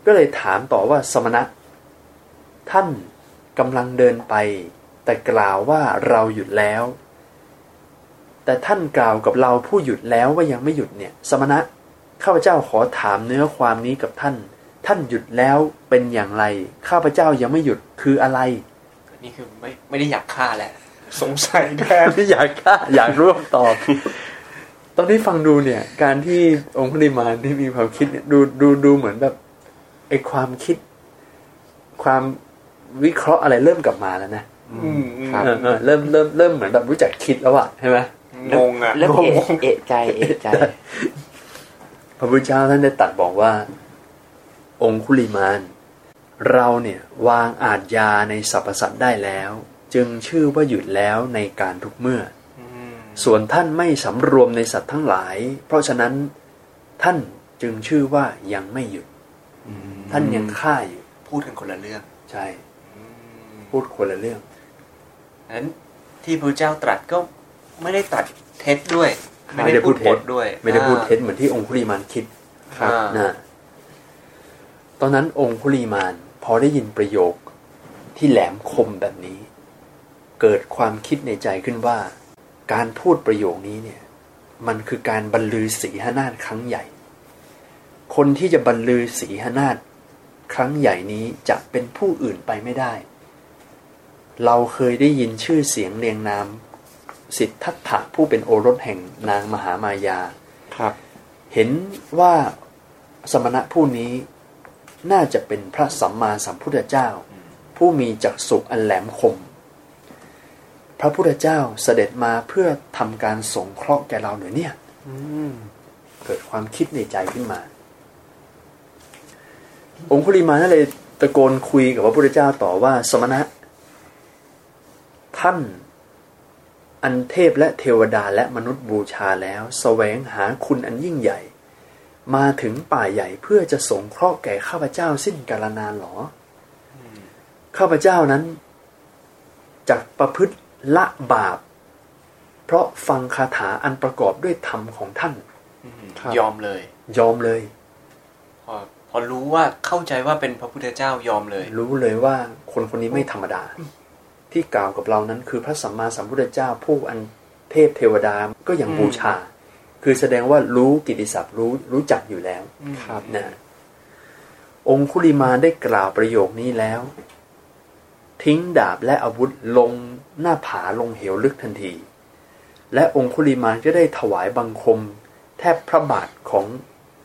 ก็เลยถามต่อว่าสมณะ ท่านกำลังเดินไป แต่กล่าวว่าเราหยุดแล้ว แต่ท่านกล่าวกับเราผู้หยุดแล้วว่ายังไม่หยุดเนี่ย สมณะข้าพเจ้าขอถามเนื้อความนี้กับท่าน ท่านหยุดแล้วเป็นอย่างไร ข้าพเจ้ายังไม่หยุดคืออะไร นี่คือไม่ไม่ได้อยากฆ่าแหละ สงสัยแทนไม่อยากฆ่าอยากร่วมตอบตอนที่ฟังดูเนี่ย การที่องคุลิมานที่มีความคิดเนี่ยดูดูดูเหมือนแบบไอความคิด ความวิเคราะห์อะไรเริ่มกลับมาแล้วนะอืมอืมครับ เออเออเริ่มเริ่มเริ่มเหมือนแบบรู้จักคิดแล้วอะใช่ไหมงงอะเริ่มเอะงงเอะใจเอะใจ พระพุทธเจ้าท่านได้ตรัดบอกว่า องคุลิมาน เราเนี่ยวางอาทยาในสรรพสัตว์ได้แล้ว จึงชื่อว่าหยุดแล้วในการทุกเมื่ออืมส่วนท่านไม่สำรวมในสัตว์ทั้งหลาย เพราะฉะนั้นท่านจึงชื่อว่ายังไม่หยุดท่านยังฆ่าอยู่ พูดกันคนละเรื่อง ใช่อืมพูดคนละเรื่อง นั้นที่พระเจ้าตรัสก็ไม่ได้ตรัสเท็จด้วย ไม่ได้พูดเท็จบทด้วย ไม่ได้พูดเท็จเหมือนที่องคุลิมานคิดครับนะตอนนั้นองคุลิมานพอได้ยินประโยคที่แหลมคมแบบนี้ เกิดความคิดในใจขึ้นว่า การพูดประโยคนี้เนี่ย มันคือการบรรลือสีหนาฏครั้งใหญ่ คนที่จะบรรลือสีหนาฏครั้งใหญ่นี้จะเป็นผู้อื่นไปไม่ได้ เราเคยได้ยินชื่อเสียงเรียงนาม สิทธัตถะผู้เป็นโอรสแห่งนางมหามายาครับ เห็นว่าสมณะผู้นี้น่าจะเป็นพระสัมมาสัมพุทธเจ้า ผู้มีจักษุอันแหลมคม พระพุทธเจ้าเสด็จมาเพื่อทำการสงเคราะห์แก่เราหรือเนี่ยอืมเกิดความคิดในใจขึ้นมา องคุลิมานั่นเลยตะโกนคุยกับพระพุทธเจ้าต่อว่าสมณะ ท่าน อันเทพและเทวดาและมนุษย์บูชาแล้วแสวงหาคุณอันยิ่งใหญ่ มาถึงป่าใหญ่เพื่อจะสงเคราะห์แก่ข้าพเจ้าสิ้นกาลนานหรอข้าพเจ้านั้นจักประพฤติละบาป เพราะฟังคาถาอันประกอบด้วยธรรมของท่านอืมครับยอมเลย ยอมเลย พอพอรู้ว่าเข้าใจว่าเป็นพระพุทธเจ้ายอมเลย รู้เลยว่าคนคนนี้ไม่ธรรมดา ที่กล่าวกับเรานั้น คือพระสัมมาสัมพุทธเจ้าผู้อันเทพเทวดาก็ยังอืมบูชา คือแสดงว่ารู้กิตติศัพท์รู้รู้จักอยู่แล้วครับนะองคุลิมาได้กล่าวประโยคนี้แล้ว ทิ้งดาบและอาวุธลงหน้าผาลงเหวลึกทันที และองคุลิมานก็ได้ถวายบังคม แทบพระบาทของ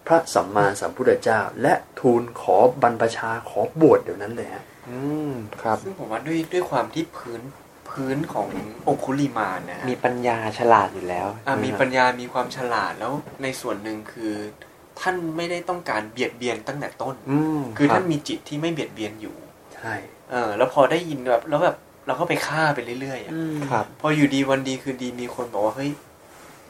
พระสัมมาสัมพุทธเจ้า และทูลขอบรรพชาขอบวชเดี๋ยวนั้นเลยฮะ อืมครับ ซึ่งผมว่าด้วยด้วยความที่พื้นพื้นขององคุลิมานนะฮะมีปัญญาฉลาดอยู่แล้วอะมีนะครับปัญญามีความฉลาดแล้วในส่วนหนึ่งคือท่านไม่ได้ต้องการเบียดเบียนตั้งแต่ต้นอืมคือรับท่านมีจิตที่ไม่เบียดเบียนอยู่ ใช่ เออ แล้วพอได้ยินแบบแล้วแบบเราก็ไปฆ่าไปเรื่อยๆอะครับ พออยู่ดีวันดีคือดีมีคนบอกว่าเฮ้ย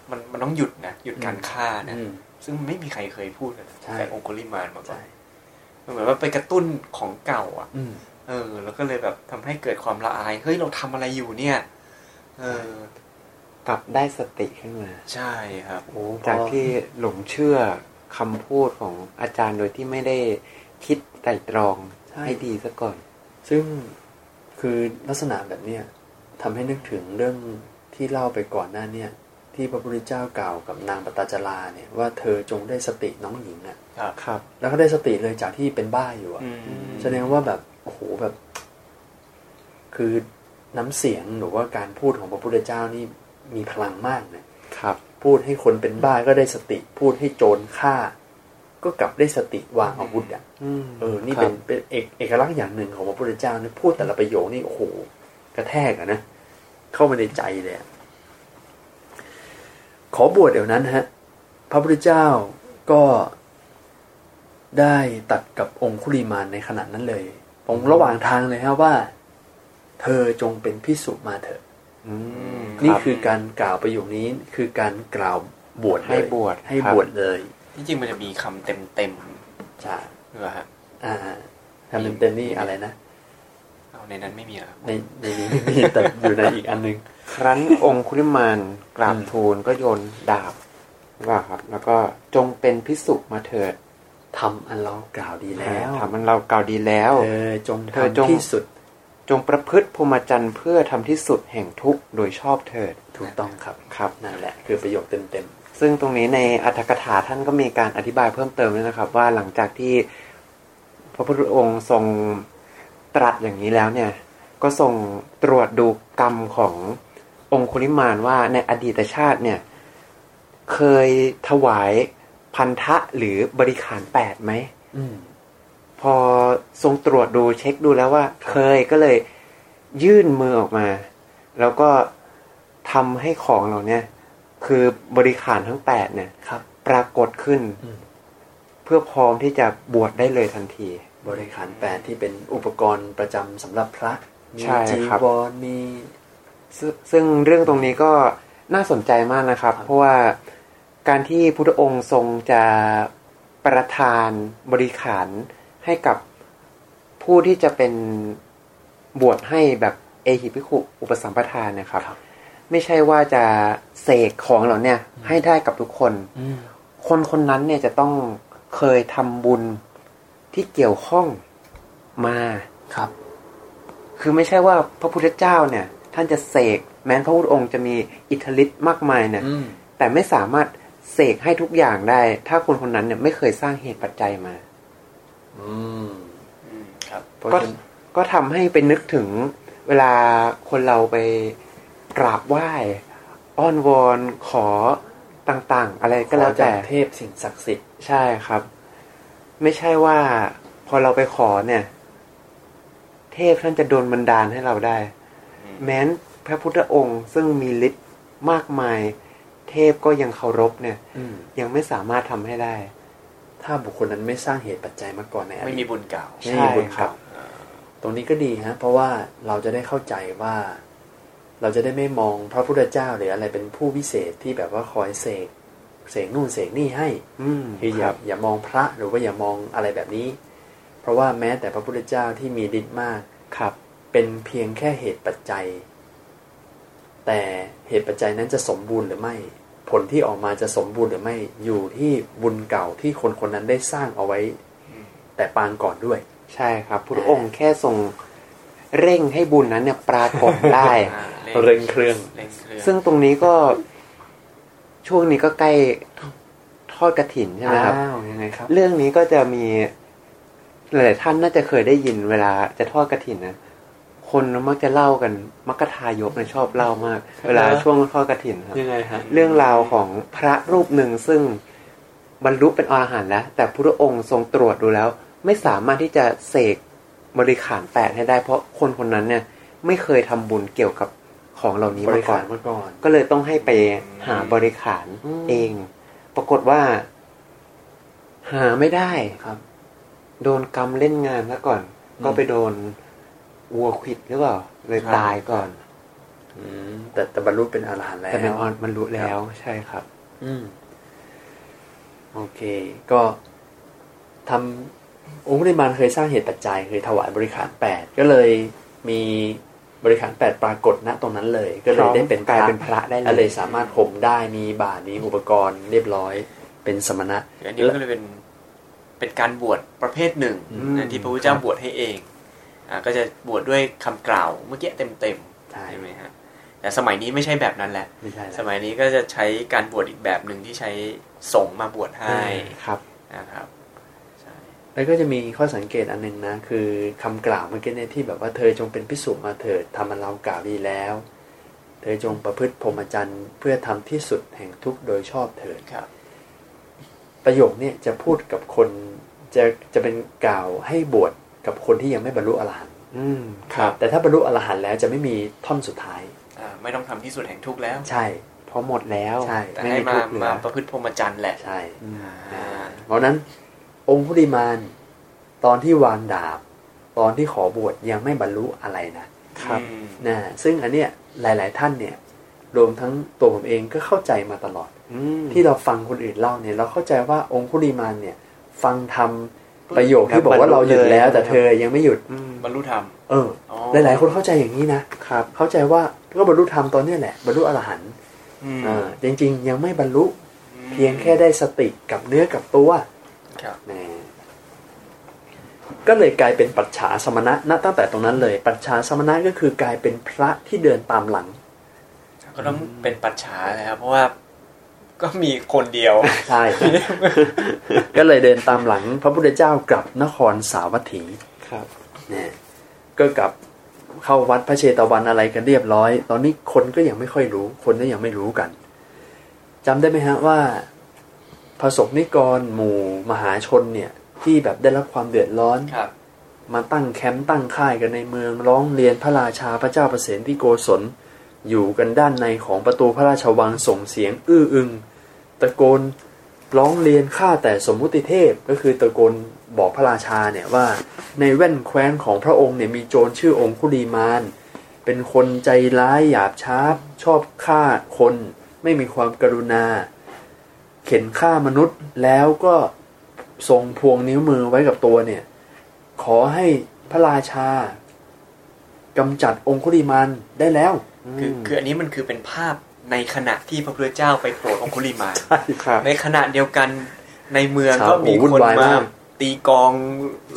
มันมันต้องหยุดนะหยุดการฆ่านะอืมซึ่งไม่มีใครเคยพูดเลยนะใช่แต่องคุลิมานมาก่อใช่นมันเหมือนว่าไปกระตุ้นของเก่า อะอืม เออ แล้วก็เลยแบบทำให้เกิดความละอายเฮ้ยเราทำอะไรอยู่เนี่ย เออ กลับได้สติขึ้นมา ใช่ครับโอ้พอจากที่หลงเชื่อคำพูดของอาจารย์โดยที่ไม่ได้คิดไตร่ตรองใช่ให้ดีซะก่อน ซึ่งคือลักษณะแบบเนี้ยทำให้นึกถึงเรื่องที่เล่าไปก่อนหน้าเนี่ยที่พระพุทธเจ้ากล่าวกับนางปตตจราเนี่ยว่าเธอจงได้สติน้องหญิงอะครับครับ แล้วก็ได้สติเลยจากที่เป็นบ้าอยู่อะอืมแสดงว่าแบบ โอ้โหแบบ คือน้ำเสียงหรือว่าการพูดของพระพุทธเจ้านี่มีพลังมากนะครับ พูดให้คนเป็นบ้าก็ได้สติ พูดให้โจรฆ่า ก็กลับได้สติวางอาวุธอะอืมเออ นี่ครัเป็บนเป็นเอกเอกลักษณ์อย่างหนึ่งของพระพุทธเจ้าเนี่ยพูดแต่ละประโยคนี่โอ้โหกระแทกอะนะเข้ามาในใจเลยอะขอบวชเดี๋ยวนั้นฮะ พระพุทธเจ้าก็ได้ตัดกับองคุลิมานในขณะนั้นเลย องค์ระหว่างทางเลยฮะว่า เธอจงเป็นพิสุมาเถอะอืมนี่รับคือการกล่าวประโยคนี้คือการกล่าวบวชเลยให้บวชให้ครับบวชเลยที่จริงมันจะมีคำเต็มเต็มใช่ๆหรือเปล่าฮะอ่าทำเป็นเต็มนี่อะไรนะเอาในนั้นไม่มีเหรอครับในในนี้ไม่มีแต่อยู่ในอีกอันหนึงครั้นองคุลิมานกราบอืมทูลก็โยนดาบว่าครับ แล้วก็จงเป็นพิสุมาเถิด ทำอันเรากล่าวดีแล้วทำมันเราเก่าวดีแล้วเธอจงเธอจงทำที่สุด จงประพฤติพรหมจรรย์เพื่อทำที่สุดแห่งทุกข์โดยชอบเถิดถูกต้องครับครับนั่นแหละ คือประโยคเต็มเต็มซึ่งตรงนี้ในอัตถกถาท่านก็มีการอธิบายเพิ่มเติมด้วยนะครับ ว่าหลังจากที่พระพุทธองค์ทรงตรัสอย่างนี้แล้วเนี่ย ก็ทรงตรวจดูกรรมขององคุลิมานว่าในอดีตชาติเนี่ย เคยถวาย พันธะหรือบริขารแปดไหมๆอืมพอทรงตรวจดูเช็คดูแล้วว่า เคยก็เลย ยื่นมือออกมา แล้วก็ทำให้ของเราเนี่ย คือบริขารทั้งแปดเนี่ยครับปรากฏขึ้นอืมเพื่อพร้อมที่จะบวชได้เลยทันที บริขารแปดที่เป็นอุปกรณ์ประจำสำหรับพระมีใช่จีครับวรมีซึ่งซึ่งเรื่องตรงนี้ก็น่าสนใจมากนะครับครับเพราะว่า การที่พุทธองค์ทรงจะประทานบริขารให้กับผู้ที่จะเป็นบวชให้แบบเอหิภิกขุอุปสัมปทานเนะครับครับ ไม่ใช่ว่าจะเสกของเหล่าเนี่ยให้ได้กับทุกคนอืมคนคนนั้นเนี่ยจะต้องเคยทำบุญที่เกี่ยวข้องมาครับ คือไม่ใช่ว่าพระพุทธเจ้าเนี่ย ท่านจะเสกแม้นพระพุทธองค์จะมีอิทธิฤทธิ์มากมายเนี่ยอืมแต่ไม่สามารถ เสกให้ทุกอย่างได้ ถ้าคนคนนั้นเนี่ยไม่เคยสร้างเหตุปัจจัยมา อืมอืมครับเพราะก็ฉะนั้นก็ทำให้ไปนึกถึงเวลาคนเราไปกราบไหว้ อ้อนวอนขอต่างๆ อะไรก็แล้วขอแต่จากเทพสิ่งศักดิ์สิทธิ์ใช่ครับ ไม่ใช่ว่าพอเราไปขอเนี่ย เทพท่านจะโดนบันดาลให้เราได้อืมแม้นพระพุทธองค์ซึ่งมีฤทธิ์มากมาย เทพก็ยังเคารพเนี่ยอืมยังไม่สามารถทำให้ได้ ถ้าบุคคลนั้นไม่สร้างเหตุปัจจัยมาก่อนในอไม่ดีมีตบุญเก่าไม่มีบุญใช่ครัเก่าบตรงนี้ก็ดีฮะเพราะว่าเราจะได้เข้าใจว่า เราจะได้ไม่มองพระพุทธเจ้าหรืออะไรเป็นผู้วิเศษที่แบบว่าคอยเสกเสกนู่นเสกนี่ให้ อืมคืออย่าอย่ามองพระหรือว่าอย่ามองอะไรแบบนี้ เพราะว่าแม้แต่พระพุทธเจ้าที่มีฤทธิ์มากครับ เป็นเพียงแค่เหตุปัจจัย แต่เหตุปัจจัยนั้นจะสมบูรณ์หรือไม่ ผลที่ออกมาจะสมบูรณ์หรือไม่อยู่ที่บุญเก่าที่คนคนนั้นได้สร้างเอาไว้ แต่ปางก่อนด้วย ใช่ครับพุทธองค์แค่ทรงเร่งให้บุญนั้นเนี่ยปรากฏได้อ่าเร่งเครื่องเร่งเครื่อง ซึ่งตรงนี้ก็ช่วงนี้ก็ใกล้ทอดกระถินใช่ไหมครับอ้าวยังไงครับ เรื่องนี้ก็จะมีหลายๆท่านน่าจะเคยได้ยินเวลาจะทอดกระถินนะ คนมักจะเล่ากันมักกะทายกเนี่ยชอบเล่ามาก เวลาช่วงทอดกระถินครับยังไงฮะเรื่องราวของพระรูปหนึ่งซึ่งบรรลุเป็นอรหันต์แล้ว แต่พระองค์ทรงตรวจดูแล้ว ไม่สามารถที่จะเสกบริขารแปดให้ได้ เพราะคนคนนั้นเนี่ยไม่เคยทำบุญเกี่ยวกับของเหล่านี้บมาริก่กาอรนมาก่อน ก็เลยต้องให้ไปหาบริขารอืมเอง ปรากฏว่า หาไม่ได้ครับ โดนกรรมเล่นงานซะก่อนอืมก็ไปโดน วัวขวิดหรือเปล่าเลยตายก่อน อืมแต่แต่บรรลุเป็นอรหันต์แล้วแต่เป็นออนมันรู้แล้วใช่ครับ อืมโอเค ก็ทำองค์ปริมาณเคยสร้างเหตุปัจจัยเคยถวายบริขารแปดก็เลยมีบริขารแปดปรากฏณตรงนั้นเลย ก็เลยได้เป็นกลายเป็นพระได้เลยก็เลยสามารถห่มได้มีบาตรมีอุปกรณ์เรียบร้อยเป็นสมณะอันนี้ก็เลยเป็นเป็นการบวชประเภทหนึ่งอืมนะที่พระพุทธเจ้าบวชให้เอง อ่าก็จะบวชด้วยคำกล่าวเมื่อกี้เต็มเต็มๆใช่ใช่ไหมฮะแต่สมัยนี้ไม่ใช่แบบนั้นแหละ ไม่ใช่สแล้วมัยนี้ก็จะใช้การบวชอีกแบบหนึ่งที่ใช้สงฆ์มาบวชให้ครับนะครับใช่แล้วก็จะมีข้อสังเกตอันหนึ่งนะ คือคำกล่าวเมื่อกี้เนี่ยที่แบบว่าเธอจงเป็นพิสุมาเถิดทำมันเรากล่าวดีแล้ว เธอจงประพฤติพรหมจรรย์ เพื่อทำที่สุดแห่งทุกข์โดยชอบเถิดครับ ประโยคเนี่ยจะพูดกับคนจะจะเป็นกล่าวให้บวช กับคนที่ยังไม่บรรลุอรหันต์อืมแต่ถ้าบรรลุอรหันต์แล้วจะไม่มีท่อนสุดท้ายอ่าไม่ต้องทำที่สุดแห่งทุกข์แล้ว ใช่เพราะหมดแล้วใช่แต่ไม่ให้มีมาทุกข์เหลือมาประพฤติพรหมจรรย์แหละใช่อืมอ่าเพราะฉะนั้นองค์พุทธิมานตอนที่วางดาบ ตอนที่ขอบวชยังไม่บรรลุอะไรนะครับอืมนะซึ่งอันเนี้ยหลาย ๆ ท่านเนี่ย รวมทั้งตัวผมเองก็เข้าใจมาตลอดอืมที่เราฟังคนอื่นเล่าเนี่ย เราเข้าใจว่าองคุลิมานเนี่ย ฟังทำ ประโยคที่บอกว่าเราหยุดแล้ว แต่เธอยังไม่หยุดอืมบรรลุธรรมเอออ๋อหลายๆคนเข้าใจอย่างนี้นะครับ เข้าใจว่าก็บรรลุธรรมตอนเนี้ยแหละบรรลุอรหันต์อืมเออจริง ๆ ยังไม่บรรลุเพียงแค่ได้สติกับเนื้อกับตัวครับแหมก็เลยกลายเป็นปัจฉาสมณะณตั้งแต่ตรงนั้นเลย ปัจฉาสมณะก็คือกลายเป็นพระที่เดินตามหลัง ก็ต้องเป็นปัจฉานะครับเพราะว่า ก็มีคนเดียว ใช่ ก็เลยเดินตามหลังพระพุทธเจ้ากลับนครสาวัตถีครับเนี่ยก็กลับเข้าวัดพระเชตวันอะไรกันเรียบร้อย ตอนนี้คนก็ยังไม่ค่อยรู้ คนก็ยังไม่รู้กันจำได้ไหมฮะว่าพระสงฆ์นิกรหมู่มหาชนเนี่ย ที่แบบได้รับความเดือดร้อนครับมาตั้งแคมป์ตั้งค่ายกันในเมืองร้องเรียนพระราชาพระเจ้าประเสนที่โกศล อยู่กันด้านในของประตูพระราชวังส่งเสียงอื้ออึง ตะโกนร้องเรียนข้าแต่สมมุติเทพก็คือตะโกนบอกพระราชาเนี่ยว่า ในแว่นแคว้นของพระองค์เนี่ยมีโจรชื่อองคุลีมาน เป็นคนใจร้ายหยาบช้าชอบฆ่าคน ไม่มีความกรุณา เข็นฆ่ามนุษย์แล้วก็ทรงพวงนิ้วมือไว้กับตัวเนี่ย ขอให้พระราชากำจัดองคุลิมานได้แล้ว คือคืออันนี้มันคือเป็นภาพในขณะที่พระพุทธเจ้าไปโปรดองคุลิมานครับในขณะเดียวกันในเมืองครับก็มีโอ้วุ่นคนวายมามากตีกลอง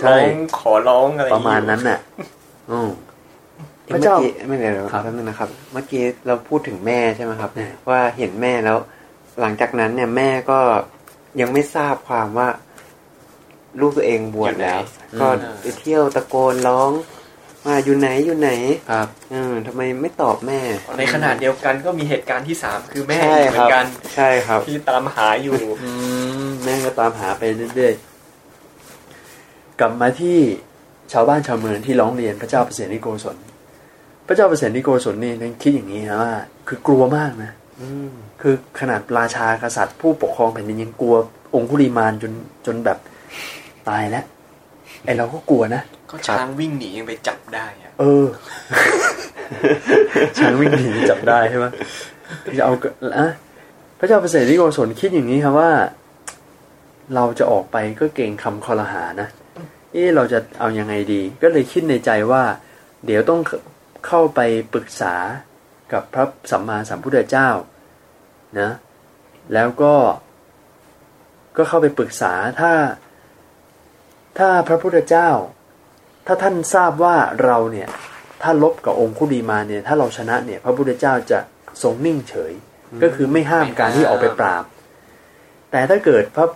ใช่ร้องขอร้องอะไรประมาณนั้นน่ะอืมพเมื่ระอเจ้ากี้ไม่เดี๋ยวครับแป๊บนึงนะครับ เมื่อกี้เราพูดถึงแม่ใช่ไหมครับแม่ว่าเห็นแม่แล้ว หลังจากนั้นเนี่ยแม่ก็ยังไม่ทราบความว่า ลูกตัวเองบวชแล้ว ก็ไปเที่ยวตะโกนร้อง ว่าอยู่ไหนอยู่ไหนครับเออทำไมไม่ตอบแม่ ในขณะเดียวกันก็มีเหตุการณ์ที่สามคือแม่ใช่อีกเหคมืรัอบนกันใช่ครับ ที่ตามหาอยู่อืมแม่ก็ตามหาไปเรื่อยๆกลับมาที่ชาวบ้านชาวเมืองที่ร้องเรียนพระเจ้าเปรตนิโกศลพระเจ้าเปรตนิโกศลนี่คิดอย่างนี้นะว่า คือกลัวมากนะอืมคือขนาดราชากษัตริย์ผู้ปกครองแผ่นดินยังกลัวองคุลิมานจนจนแบบตายแล้ว ไอเราก็กลัวนะก็ช้างวิ่งหนียังไปจับได้อะเออ ช้างวิ่งหนีจับได้ใช่ไหมจะเอาเกิดอะพระเจ้าเปรตนิโกศลคิดอย่างนี้ครับว่า เราจะออกไปก็เก่งคำคอรหานะเอ๊ะเราจะเอายังไงดี ก็เลยคิดในใจว่า เดี๋ยวต้องเข้าไปปรึกษากับพระสัมมาสัมพุทธเจ้านะ แล้วก็ ก็เข้าไปปรึกษาถ้า ถ้าพระพุทธเจ้า ถ้าท่านทราบว่าเราเนี่ยถ้าลบกับองคุลีมานเนี่ย ถ้าเราชนะเนี่ย พระพุทธเจ้าจะทรงนิ่งเฉย ก็คือไม่ห้ามการที่ออกไปปราบ แต่ถ้าเกิดพระ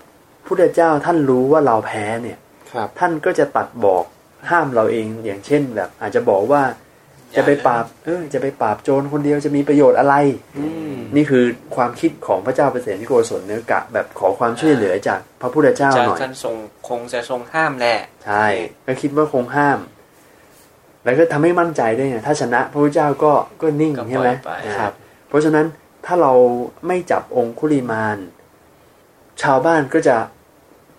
พุทธเจ้าท่านรู้ว่าเราแพ้เนี่ยครับท่านก็จะตัดบอกห้ามเราเองอย่างเช่นแบบ อาจจะบอกว่า จะไปปราบเออจะไปปราบโจรคนเดียวจะมีประโยชน์อะไรอืมนี่คือความคิดของพระเจ้าเปรตนิโกศลเนื้อกะแบบขอความช่วยเหลือจากพระพุทธเจ้าจะหน่อยท่านทรงคงจะทรงห้ามแหละใช่ก็คิดว่าคงห้าม แล้วก็ทำให้มั่นใจด้วยไงถ้าชนะพระพุทธเจ้าก็ก็นิ่งก็ปล่อยใช่ไหมไปครับ เพราะฉะนั้นถ้าเราไม่จับองคุลิมานชาวบ้านก็จะ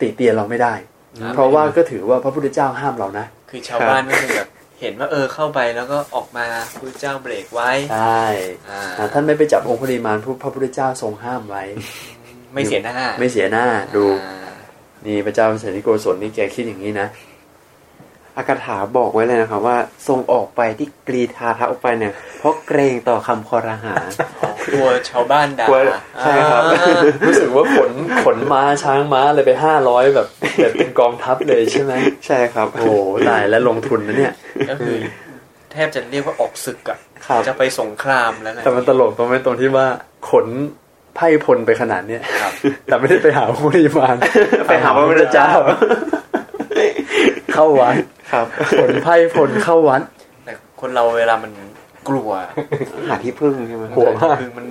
ติเตียนเราไม่ได้ครับเพราะว่าก็ถือว่าพระพุทธเจ้าห้ามเรานะคือชาวบ้านก็คือแบบ เห็นว่าเออเข้าไปแล้วก็ออกมาพระเจ้าเบรกไว้ใช่อ่าอ่าท่านไม่ไปจับองคุลิมานพระพุทธเจ้าทรงห้ามไว้ ไม่เสียหน้า ไม่เสียหน้าดูอ่านี่พระเจ้าเสนิโกศลนี่แกคิดอย่างนี้นะอากาถาบอกไว้เลยนะครับว่า ทรงออกไปที่กรีธาทัพออกไปเนี่ยเพราะเกรงต่อคำคอรหา กลัวชาวบ้านด่ากลัวใช่ครับอ่ารู้สึกว่าขนขนม้าช้างม้าเลยไปห้าร้อยแบบแบบเป็นกองทัพเลยใช่ไหมใช่ครับ โอ้โหตายแล้วลงทุนนะเนี่ยก็คือแทบจะเรียกว่าออกศึกอะครับจะไปสงครามแล้วนะแต่มันตลกตรงไหมตรงที่ว่าขนไพ่พลไปขนาดเนี้ยครับแต่ไม่ได้ไปหาคุริมานไปหาพระพุทธเจ้า เข้าวัดครับขนไพ่พลเข้าวัดแต่คนเราเวลามัน กลัวหาที่พึ่งใช่ไหมกลัวมากคือมัน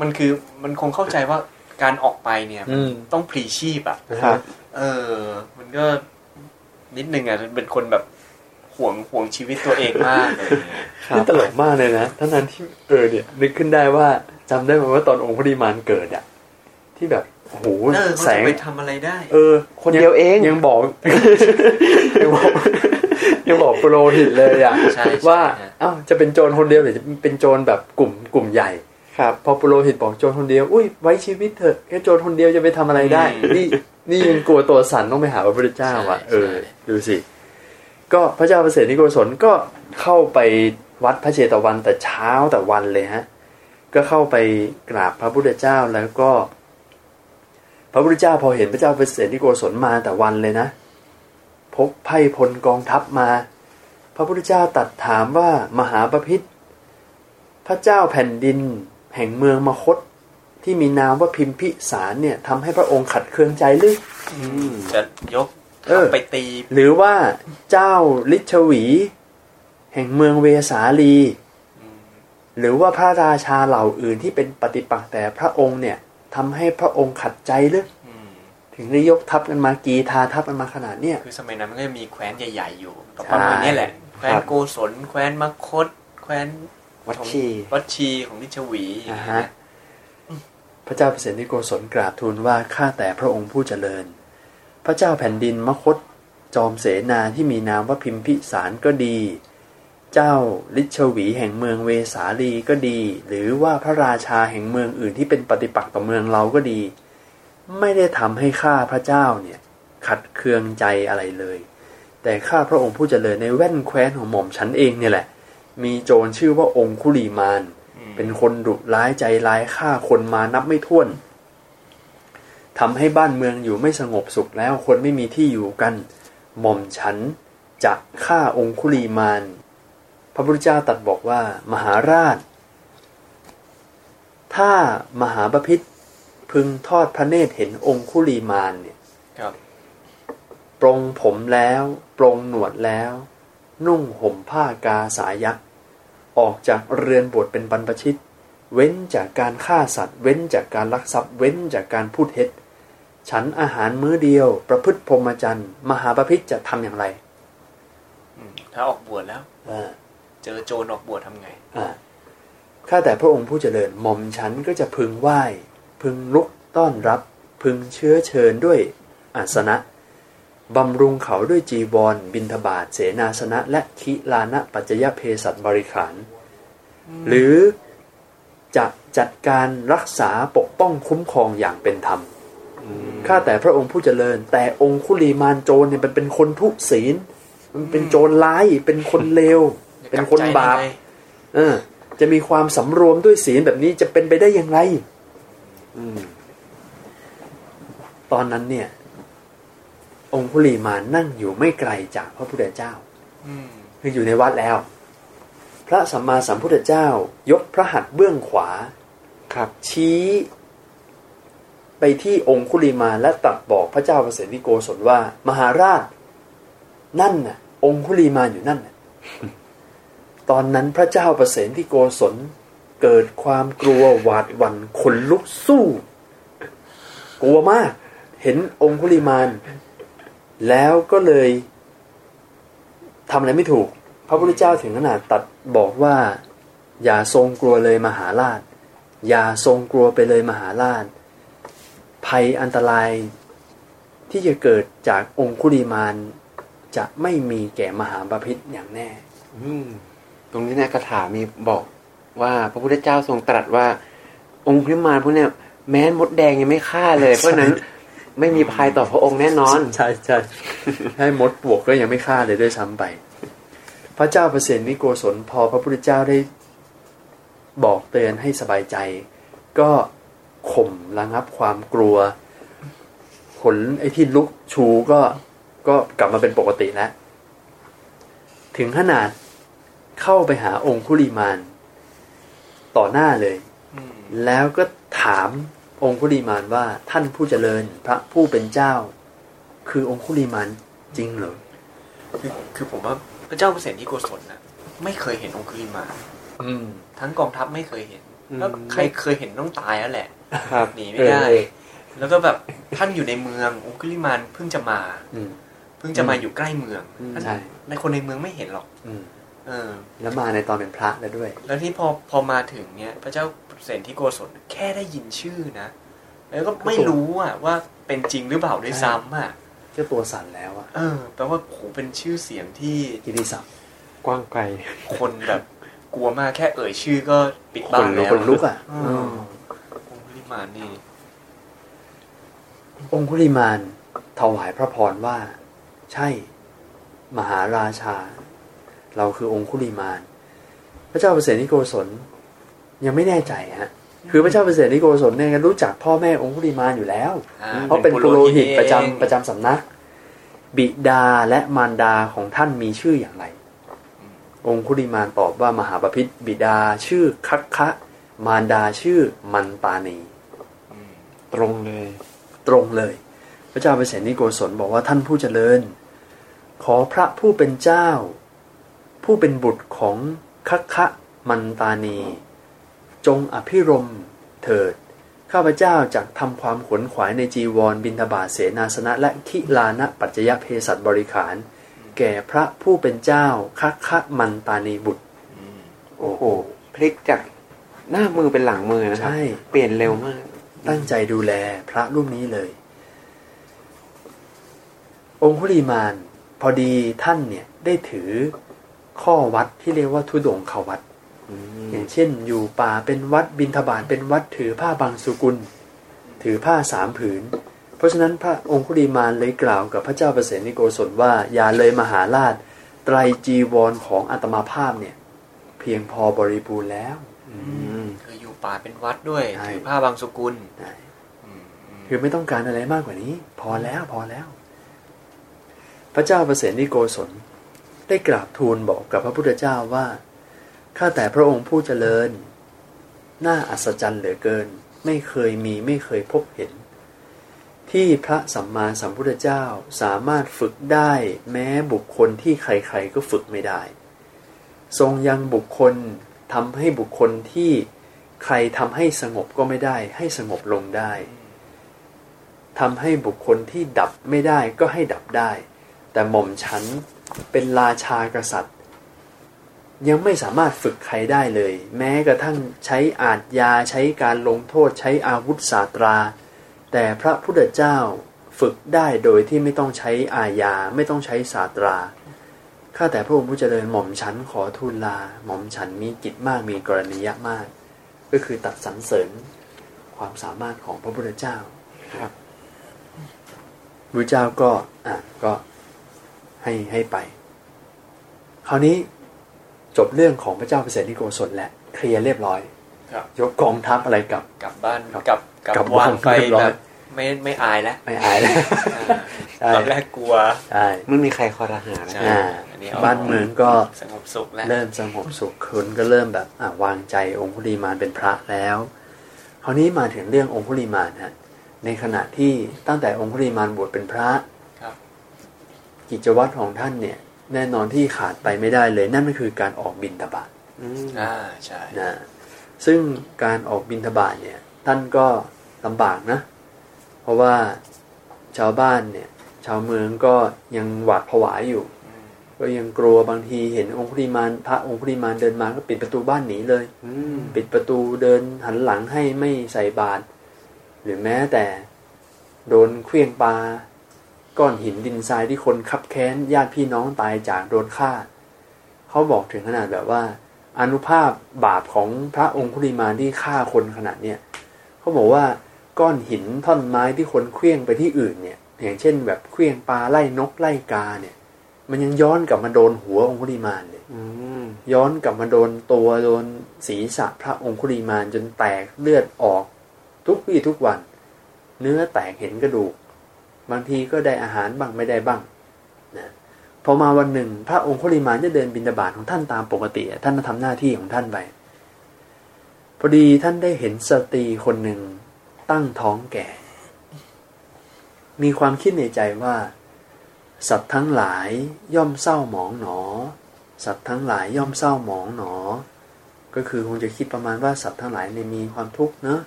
มันคือมันคงเข้าใจว่าการออกไปเนี่ยอืมต้องพลีชีพอะครับเออ มันก็นิดนึงอะเป็นคนแบบห่วงห่วงชีวิตตัวเองมากอะไรอย่างเลยครันี่บตลกมากเลยนะทั้งนั้นที่เออเนี่ย นึกขึ้นได้ว่าจำได้ไหมว่าตอนองคุริมานเกิดอะที่แบบโอ้โหเออเขาแสจะงไปทำอะไรได้ เออ คนเดียวเองยังบอกยังบอก ยังบอกโปรหิตเลยอะใช่ใช่ว่าฮะเอ้าจะเป็นโจรคนเดียวหรือจะเป็นโจรแบบกลุ่มกลุ่มใหญ่ครับ พอโปรหิตบอกโจรคนเดียวอุ้ยไว้ชีวิตเถอะแค่โจรคนเดียวจะไปทำอะไรได้ นี่นี่ยังกลัวตัวสั่นต้องไปหาพระพุทธเจ้าอะเออดูสิก็พระเจ้าประเสริฐนิโกศลก็เข้าไปวัดพระเชตวันแต่เช้าแต่วันเลยฮะ ก็เข้าไปกราบพระพุทธเจ้าแล้วก็ พระพุทธเจ้าพอเห็นพระเจ้าประเสริฐนิโกศลมาแต่วันเลยนะ พกไพ่พลกองทัพมา พระพุทธเจ้าตรัดถามว่ามหาปพิธพระเจ้าแผ่นดินแห่งเมืองมคต ที่มีนามว่าพิมพิสารเนี่ยทำให้พระองค์ขัดเคืองใจหรือจะยกเออไปตี หรือว่าเจ้าลิชวี แห่งเมืองเวสาลี หรือว่าพระราชาเหล่าอื่นที่เป็นปฏิปักษ์แต่พระองค์เนี่ยทำให้พระองค์ขัดใจหรืออืม ถึงได้ยกทัพกันมากีทาทัพกันมาขนาดเนี้ยคือสมัยนั้นมันก็จะมีแคว้นใหญ่ๆอยู่ใช่ประมาณนี้แหละ แคว้คนรับโกศลแคว้นมคต แคว้นวัดชีวัดชีของนิชวีอย่างอ่าเงี้ฮะยพระเจ้าเปรตนิโกศลกราบทูลว่าข้าแต่พระองค์ผู้เจริญ พระเจ้าแผ่นดินมคตจอมเสนาที่มีนามว่าพิมพิสารก็ดี เจ้าลิชวีแห่งเมืองเวสาลีก็ดี หรือว่าพระราชาแห่งเมืองอื่นที่เป็นปฏิปักษ์ต่อเมืองเราก็ดี ไม่ได้ทำให้ข้าพระเจ้าเนี่ยขัดเคืองใจอะไรเลย แต่ข้าพระองค์ผู้เจริญในแว่นแคว้นของหม่อมฉันเองเนี่ยแหละ มีโจรชื่อว่าองคุลีมาน เป็นคนดุร้ายใจร้ายฆ่าคนมานับไม่ถ้วนทำให้บ้านเมืองอยู่ไม่สงบสุขแล้วคนไม่มีที่อยู่กัน หม่อมฉันจะฆ่าองคุลีมาน พระพุทธเจ้าตรัสบอกว่ามหาราช ถ้ามหาบพิษ พึงทอดพระเนตรเห็นองคุลีมานเนี่ยครับปรงผมแล้วปรงหนวดแล้ว นุ่งห่มผ้ากาสายักษ์ออกจากเรือนบวชเป็นบรรพชิต เว้นจากการฆ่าสัตว์ เว้นจากการลักทรัพย์ เว้นจากการพูดเท็จ ฉันอาหารมื้อเดียว ประพฤติพรหมจรรย์มหาบพิษจะทำอย่างไรอืมถ้าออกบวชแล้วอ่าเจอโจรออกบวชทำไงอ่าข้าแต่พระองค์ผู้เจริญหม่อมฉันก็จะพึงไหว้ พึงลุกต้อนรับ พึงเชื้อเชิญด้วยอาสนะบำรุงเขาด้วยจีวร บินทบาทเสนาสนะ และคิลานะปัจจยเพศัตบริขาร หรือจะจัดการรักษาปกป้องคุ้มครองอย่างเป็นธรรมข้าแต่พระองค์ผู้เจริญ แต่องคุลีมานโจรเนี่ยมันเป็นคนทุศีล มันเป็นโจรร้าย เป็นคนเลว เป็นคนบาปเออจะมีความสำรวมด้วยศีลแบบนี้จะเป็นไปได้อย่างไรอืม ตอนนั้นเนี่ย องคุลีมานนั่งอยู่ไม่ไกลจากพระพุทธเจ้าอืมคืออยู่ในวัดแล้ว พระสัมมาสัมพุทธเจ้า ยกพระหัตถ์เบื้องขวา ครับ ชี้ไปที่องคุลิมานและตรัสบอกพระเจ้าประเสริฐวิโกศลว่า มหาราช นั่นน่ะ องคุลิมานอยู่นั่นน่ะ ตอนนั้นพระเจ้าประเสริฐวิโกศล เกิดความกลัวหวาดหวั่นขนลุกสู้ กลัวมาก เห็นองคุลิมานแล้วก็เลยทำอะไรไม่ถูก พระพุทธเจ้าถึงขนาดตัดบอกว่า อย่าทรงกลัวเลยมหาราช อย่าทรงกลัวไปเลยมหาราช ภัยอันตรายที่จะเกิดจากองคุลิมานจะไม่มีแก่มหาบาพิษอย่างแน่ตรงนี้ในคาถามีบอก ว่าพระพุทธเจ้าทรงตรัสว่า องค์พระมารพวกเนี้ยแม้มดแดงยังไม่ฆ่าเลย เพราะฉะนั้นไม่มีภัยต่อพระองค์แน่นอน ใช่ใช่ให้มดปลวกก็ยังไม่ฆ่าเลยด้วยซ้ำไป พระเจ้าเปรตนิโกศลพอพระพุทธเจ้าได้บอกเตือนให้สบายใจ ก็ข่มระงับความกลัวขนไอ้ที่ลุกชูก็ก็กลับมาเป็นปกติแล้ว ถึงขนาดเข้าไปหาองคุลิมาน ต่อหน้าเลยอืมแล้วก็ถามองคุลิมานว่าท่านผู้เจริญพระผู้เป็นเจ้า คือองคุลิมานจริงเหรอคือคือผมว่าพระเจ้าเปรตที่โกศลนะไม่เคยเห็นองคุลิมานอืมทั้งกองทัพไม่เคยเห็นอืมแล้วใครเคยเห็นต้องตายแล้วแหละครับหนีไม่ได้เออแล้วก็แบบท่านอยู่ในเมืององคุลิมานเพิ่งจะมาอืมเพิ่งจะมาอยู่ใกล้เมืองอืมท่านใช่ในคนในเมืองไม่เห็นหรอกอืมเออ แล้วมาในตอนเป็นพระแล้วด้วย แล้วที่พอพอมาถึงเนี่ย พระเจ้าเสนที่โกศลแค่ได้ยินชื่อนะ แล้วก็ไม่รู้อะว่าเป็นจริงหรือเปล่าด้วยซ้ำอะก็ตัวสั่นแล้วอะเออแปลว่าโหเป็นชื่อเสียงที่กิติศัพท์กว้างไกล คนแบบกลัวมากแค่เอ่ยชื่อก็ปิดบ้านขแล้วนลุกอะอือืมมองคุลิมานนี่ องคุลิมานถวายพระพรว่า ใช่ มหาราชา เราคือองคุลิมาน พระเจ้าเปรตนิโกศลยังไม่แน่ใจฮะคือพระเจ้าเปรตนิโกศลเนี่ยรู้จักพ่อแม่องคุลิมานอยู่แล้วอ่าเพราะเป็นปุโรหิตประจำเองประจำสำนัก บิดาและมารดาของท่านมีชื่ออย่างไร องคุลิมานตอบว่ามหาปพิธบิดาชื่อคัคคะ มารดาชื่อมันตานีอืมตรงเลย ตรงเลย พระเจ้าเปรตนิโกศลบอกว่าท่านผู้เจริญ ขอพระผู้เป็นเจ้า ผู้เป็นบุตรของคัคคะมันตานี จงอภิรมย์เถิด ข้าพเจ้าจะทำความขวนขวายในจีวรบินทบาทเสนาสนะและคิลานะปัจจยเพศัตบริขาร แก่พระผู้เป็นเจ้าคัคคะมันตานีบุตรอืมโอ้โหพลิกจากหน้ามือเป็นหลังมือนะครับใช่เปลี่ยนเร็วมาก ตั้งใจดูแลพระรูปนี้เลย องคุลีมานพอดีท่านเนี่ยได้ถือ ข้อวัดที่เรียกว่าทุดงขวัดอืมอย่างเช่น อยู่ป่าเป็นวัดบินทบาทเป็นวัดถือผ้าบางสุกุล ถือผ้าสามผืน เพราะฉะนั้นพระองคุลีมานเลยกล่าวกับพระเจ้าเปรตนิโกศลว่า อย่าเลยมหาราช ไตรจีวรของอาตมาภาพเนี่ย เพียงพอบริบูรณ์แล้วอืมคืออยู่ป่าเป็นวัดด้วยใช่ถือผ้าบางสกุลได้อืมอืมคือไม่ต้องการอะไรมากกว่านี้ พอแล้วพอแล้ว พระเจ้าเปรตนิโกศล ได้กราบทูลบอกกับพระพุทธเจ้าว่าข้าแต่พระองค์ผู้เจริญ น่าอัศจรรย์เหลือเกิน ไม่เคยมีไม่เคยพบเห็น ที่พระสัมมาสัมพุทธเจ้าสามารถฝึกได้แม้บุคคลที่ใครๆก็ฝึกไม่ได้ ทรงยังบุคคลทำให้บุคคลที่ใครทำให้สงบก็ไม่ได้ ให้สงบลงได้ทำให้บุคคลที่ดับไม่ได้ก็ให้ดับได้ แต่หม่อมฉันเป็นราชากษัตริย์ ยังไม่สามารถฝึกใครได้เลย แม้กระทั่งใช้อาทยาใช้การลงโทษใช้อาวุธสาตรา แต่พระพุทธเจ้าฝึกได้โดยที่ไม่ต้องใช้อาญาไม่ต้องใช้สาตราข้าแต่พระองค์ผู้เจริญหม่อมฉันขอทูลลา หม่อมฉันมีกิจมากมีกรณียะมาก ก็คือตัดสรรเสริญความสามารถของพระพุทธเจ้าครับพระเจ้าก็อะก็ ให้ให้ไป คราวนี้จบเรื่องของพระเจ้าเปรตนิโกศลและเคลียร์เรียบร้อยครับยกกองทัพอะไรกลับกลับบ้านครับกลับกลับกลับวางบ้านไปเรียบร้อยแบบไม่ไม่อายแล้วไม่อายแล้วอ่าใช่ตอนแรกกลัวใช่ไม่มีใครคอรหานะใช่อ่าอันนี้เอาบ้านเมืองก็สงบสุขแล้วเริ่มสงบสุขคนก็เริ่มแบบอะวางใจองคุลีมานเป็นพระแล้วคราวนี้มาถึงเรื่ององคุลีมานฮะในขณะที่ตั้งแต่องคุลีมานบวชเป็นพระครับ กิจวัตรของท่านเนี่ย แน่นอนที่ขาดไปไม่ได้เลย นั่นก็คือการออกบินทบาทอืมอ่าใช่นะซึ่งการออกบินทบาทเนี่ย ท่านก็ลำบากนะ เพราะว่าชาวบ้านเนี่ย ชาวเมืองก็ยังหวาดผวาอยู่อืมก็ยังกลัวบางทีเห็นองคุลิมานพระองคุลิมานเดินมาก็ปิดประตูบ้านหนีเลยอืมปิดประตูเดินหันหลังให้ไม่ใส่บาตรหรือแม้แต่โดนเคลื่องปลา ก้อนหินดินทรายที่คนคับแค้นญาติพี่น้องตายจากโดนฆ่า เขาบอกถึงขนาดแบบว่า อนุภาพบาปของพระองคุลิมานที่ฆ่าคนขนาดเนี้ยเขาบอกว่าก้อนหินท่อนไม้ที่คนเคลื่องไปที่อื่นเนี่ยอย่างเช่น แบบเคลื่องปลาไล่นกไล่กาเนี่ย มันยังย้อนกลับมาโดนหัวองคุลิมานเลยอืมย้อนกลับมาโดนตัวโดนศีรษะพระองคุลีมานจนแตกเลือดออกทุกวี่ทุกวัน เนื้อแตกเห็นกระดูก บางทีก็ได้อาหารบ้างไม่ได้บ้างนะพอมาวันหนึ่ง พระองคุลีมานจะเดินบินดาบาตของท่านตามปกติ ท่านก็ทำหน้าที่ของท่านไปพอดีท่านได้เห็นสตรีคนหนึ่งตั้งท้องแก่ มีความคิดในใจว่า สัตว์ทั้งหลายย่อมเศร้าหมองหนอ สัตว์ทั้งหลายย่อมเศร้าหมองหนอ ก็คือคงจะคิดประมาณว่าสัตว์ทั้งหลายเนี่ยมีความทุกข์เนอะ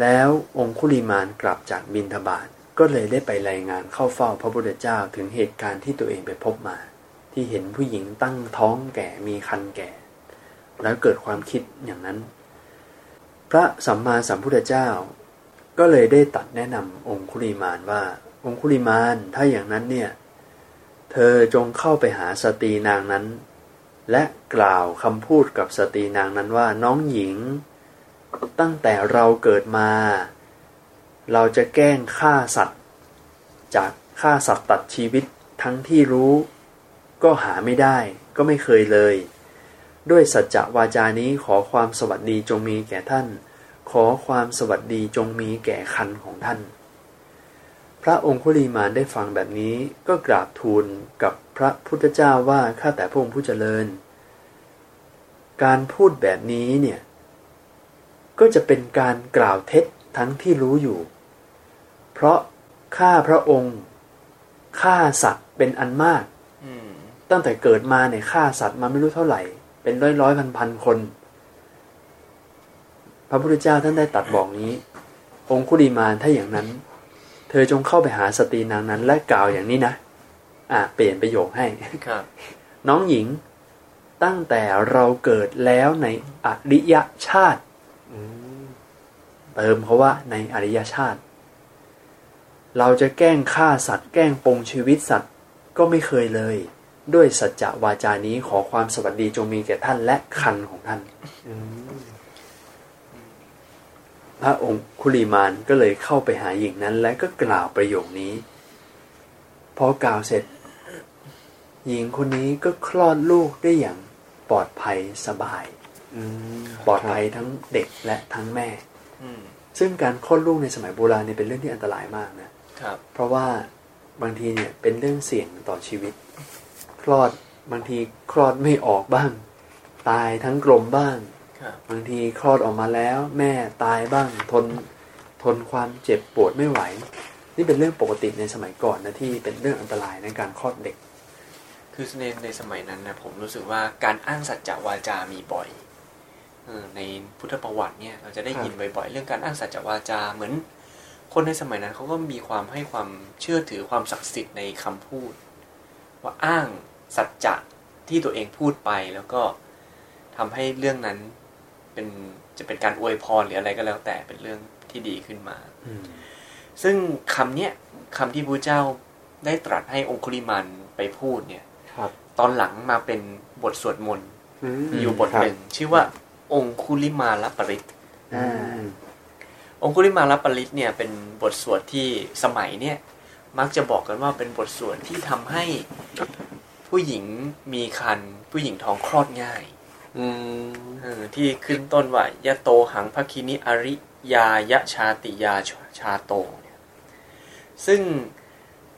แล้วองคุลิมานกลับจากบินทบาทก็เลยได้ไปรายงานเข้าเฝ้าพระพุทธเจ้าถึงเหตุการณ์ที่ตัวเองไปพบมา ที่เห็นผู้หญิงตั้งท้องแก่มีคันแก่ แล้วเกิดความคิดอย่างนั้น พระสัมมาสัมพุทธเจ้า ก็เลยได้ตัดแนะนำองคุลิมานว่า องคุลิมานถ้าอย่างนั้นเนี่ย เธอจงเข้าไปหาสตรีนางนั้น และกล่าวคำพูดกับสตรีนางนั้นว่าน้องหญิง ตั้งแต่เราเกิดมา เราจะแกล้งฆ่าสัตว์ จากฆ่าสัตว์ตัดชีวิตทั้งที่รู้ ก็หาไม่ได้ก็ไม่เคยเลย ด้วยสัจจะวาจานี้ขอความสวัสดีจงมีแก่ท่าน ขอความสวัสดีจงมีแก่คันของท่าน พระองคุลีมานได้ฟังแบบนี้ก็กราบทูลกับพระพุทธเจ้าว่าข้าแต่พระองค์ผู้เจริญ การพูดแบบนี้เนี่ย ก็จะเป็นการกล่าวเท็จทั้งที่รู้อยู่ เพราะข้าพระองค์ฆ่าสัตว์เป็นอันมากอืมตั้งแต่เกิดมาเนี่ยฆ่าสัตว์มาไม่รู้เท่าไหร่ เป็นร้อยร้อยพันพันคน พระพุทธเจ้าท่านได้ตรัดบอกนี้ องคุลีมานถ้าอย่างนั้น เธอจงเข้าไปหาสตรีนางนั้น และกล่าวอย่างนี้นะอะเปลี่ยนประโยคให้ครับ น้องหญิงตั้งแต่เราเกิดแล้วในอริยชาติอืม เติมเขาว่าในอริยชาติ เราจะแกล้งฆ่าสัตว์แกล้งปงชีวิตสัตว์ก็ไม่เคยเลย ด้วยสัจจะวาจานี้ขอความสวัสดีจงมีแก่ท่านและคันของท่านพระองค์คุลีมานก็เลยเข้าไปหาหญิงนั้น และก็กล่าวประโยคนี้ พอกล่าวเสร็จ หญิงคนนี้ก็คลอดลูกได้อย่างปลอดภัยสบายปลอดภัยทั้งเด็กและทั้งแม่ ซึ่งการคลอดลูกในสมัยโบราณเนี่ยเป็นเรื่องที่อันตรายมากนะครับ เพราะว่าบางทีเนี่ยเป็นเรื่องเสี่ยงต่อชีวิต คลอดบางทีคลอดไม่ออกบ้าง ตายทั้งกลมบ้างครับบางทีคลอดออกมาแล้ว แม่ตายบ้างทนทนความเจ็บปวดไม่ไหว นี่เป็นเรื่องปกติในสมัยก่อนนะที่เป็นเรื่องอันตรายในการคลอดเด็ก คือในในสมัยนั้นนะผมรู้สึกว่าการอ้างสัจจวาจามีบ่อยเออ ในพุทธประวัติเนี่ยเราจะได้ยินบ่อยๆ เรื่องการอ้างสัจจวาจาเหมือน คนในสมัยนั้นเขาก็มีความให้ความเชื่อถือความศักดิ์สิทธิ์ในคำพูด ว่าอ้างสัจจะที่ตัวเองพูดไปแล้วก็ทำให้เรื่องนั้นเป็นจะเป็นการอวยพรหรืออะไรก็แล้วแต่เป็นเรื่องที่ดีขึ้นมาซึ่งคำเนี้ยคำที่พระเจ้าได้ตรัสให้องคุลิมันไปพูดเนี่ยครับตอนหลังมาเป็นบทสวดมนต์มอยู่บทหนึ่งชื่อว่า องคุลิมาลปริตอืมองคุลิมาลปริตเนี่ยเป็นบทสวดที่สมัยเนี่ยมักจะบอกกันว่าเป็นบทสวดที่ทำให้ผู้หญิงมีคันผู้หญิงท้องคลอดง่าย อืมเออที่ขึ้นต้นว่ายะโตหังภคินิอริยายะชาติยาชาโตเนี่ยซึ่ง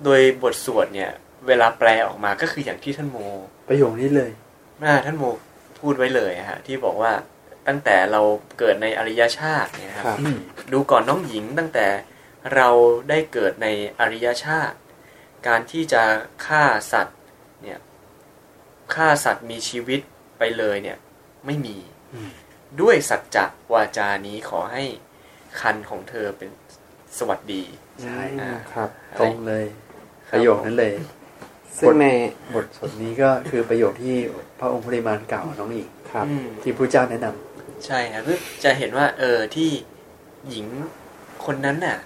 โดยบทสวดเนี่ย เวลาแปลออกมาก็คืออย่างที่ท่านโม ประโยคนี้เลยอ่าท่านโมพูดไว้เลยอะฮะ ที่บอกว่า ตั้งแต่เราเกิดในอริยชาติเนี่ยครับครับ ดูก่อนน้องหญิงตั้งแต่เราได้เกิดในอริยชาติ การที่จะฆ่าสัตว์เนี่ยฆ่าสัตว์มีชีวิตไปเลยเนี่ยไม่มีอืมด้วยสัจจะวาจานี้ขอให้คันของเธอเป็นสวัสดีใช่อืมครับตรงเลยประโยคนั้นเลย ซึ่งในบทสวดนี้ก็คือประโยคที่พระองค์คุลิมานกล่าวกับน้องหญิงครับอืมที่พระเจ้าแนะนำ ใช่ครับคือจะเห็นว่า เออที่หญิงคนนั้นน่ะ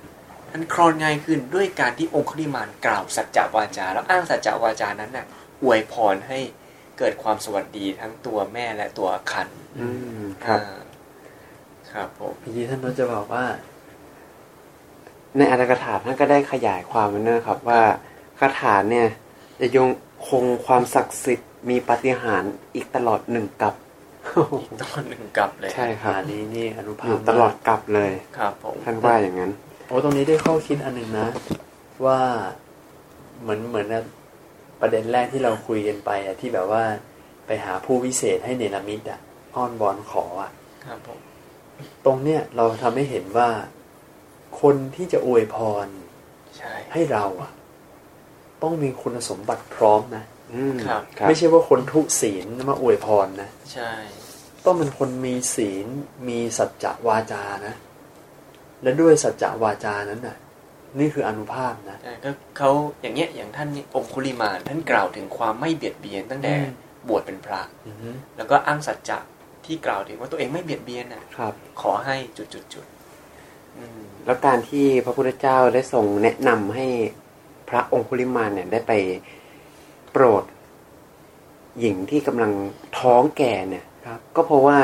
ท่านคลอดง่ายขึ้นด้วยการที่องคุลิมานกล่าวสัจจะวาจา แล้วอ้างสัจจะวาจานั้นน่ะ อวยพรให้เกิดความสวัสดีทั้งตัวแม่และตัวคันอืมครับอ่าครับผมเมื่อกี้ท่านนจะบอกว่า ในอัตถกถาท่านก็ได้ขยายความไว้นะครับ ว่าคาถาเนี่ย จะยงคงความศักดิ์สิทธิ์มีปาฏิหาริย์อีกตลอดหนึ่งกับ อีกตอนหนึ่งกลับเลยใช่ครับอันนี้นี่อนุภาอยู่พตลอดกับเลยครับผมท่านว่าอย่างนั้นโอ้ตรงนี้ได้ข้อคิดอันหนึ่งนะ ว่าเหมือนเหมือนนะประเด็นแรกที่เราคุยกันไปอะที่แบบว่าไปหาผู้วิเศษให้เนรมิตอะอ้อนบอนขออะครับผมตรงเนี้ยเราทำให้เห็นว่าคนที่จะอวยพรใช่ให้เราอะต้องมีคุณสมบัติพร้อมนะอืม ครับครับ ไม่ใช่ว่าคนทุศีลมาอวยพรนะ ใช่ ต้องเป็นคนมีศีล มีสัจจะวาจานะ และด้วยสัจจะวาจานั้นน่ะ นี่คืออนุภาพนะใช่ก็เขาอย่างเงี้ยอย่างท่านนี่องคุลิมานท่านกล่าวถึงความไม่เบียดเบียนตั้งแต่อืมบวชเป็นพระอือฮึแล้วก็อ้างสัจจะที่กล่าวถึงว่าตัวเองไม่เบียดเบียนน่ะครับ ขอให้จุดจุดจุดๆๆอืมแล้วการที่พระพุทธเจ้าได้ทรงแนะนำให้พระองคุลิมานเนี่ยได้ไป โปรด หญิงที่กำลังท้องแก่เนี่ยครับ ก็เพราะว่า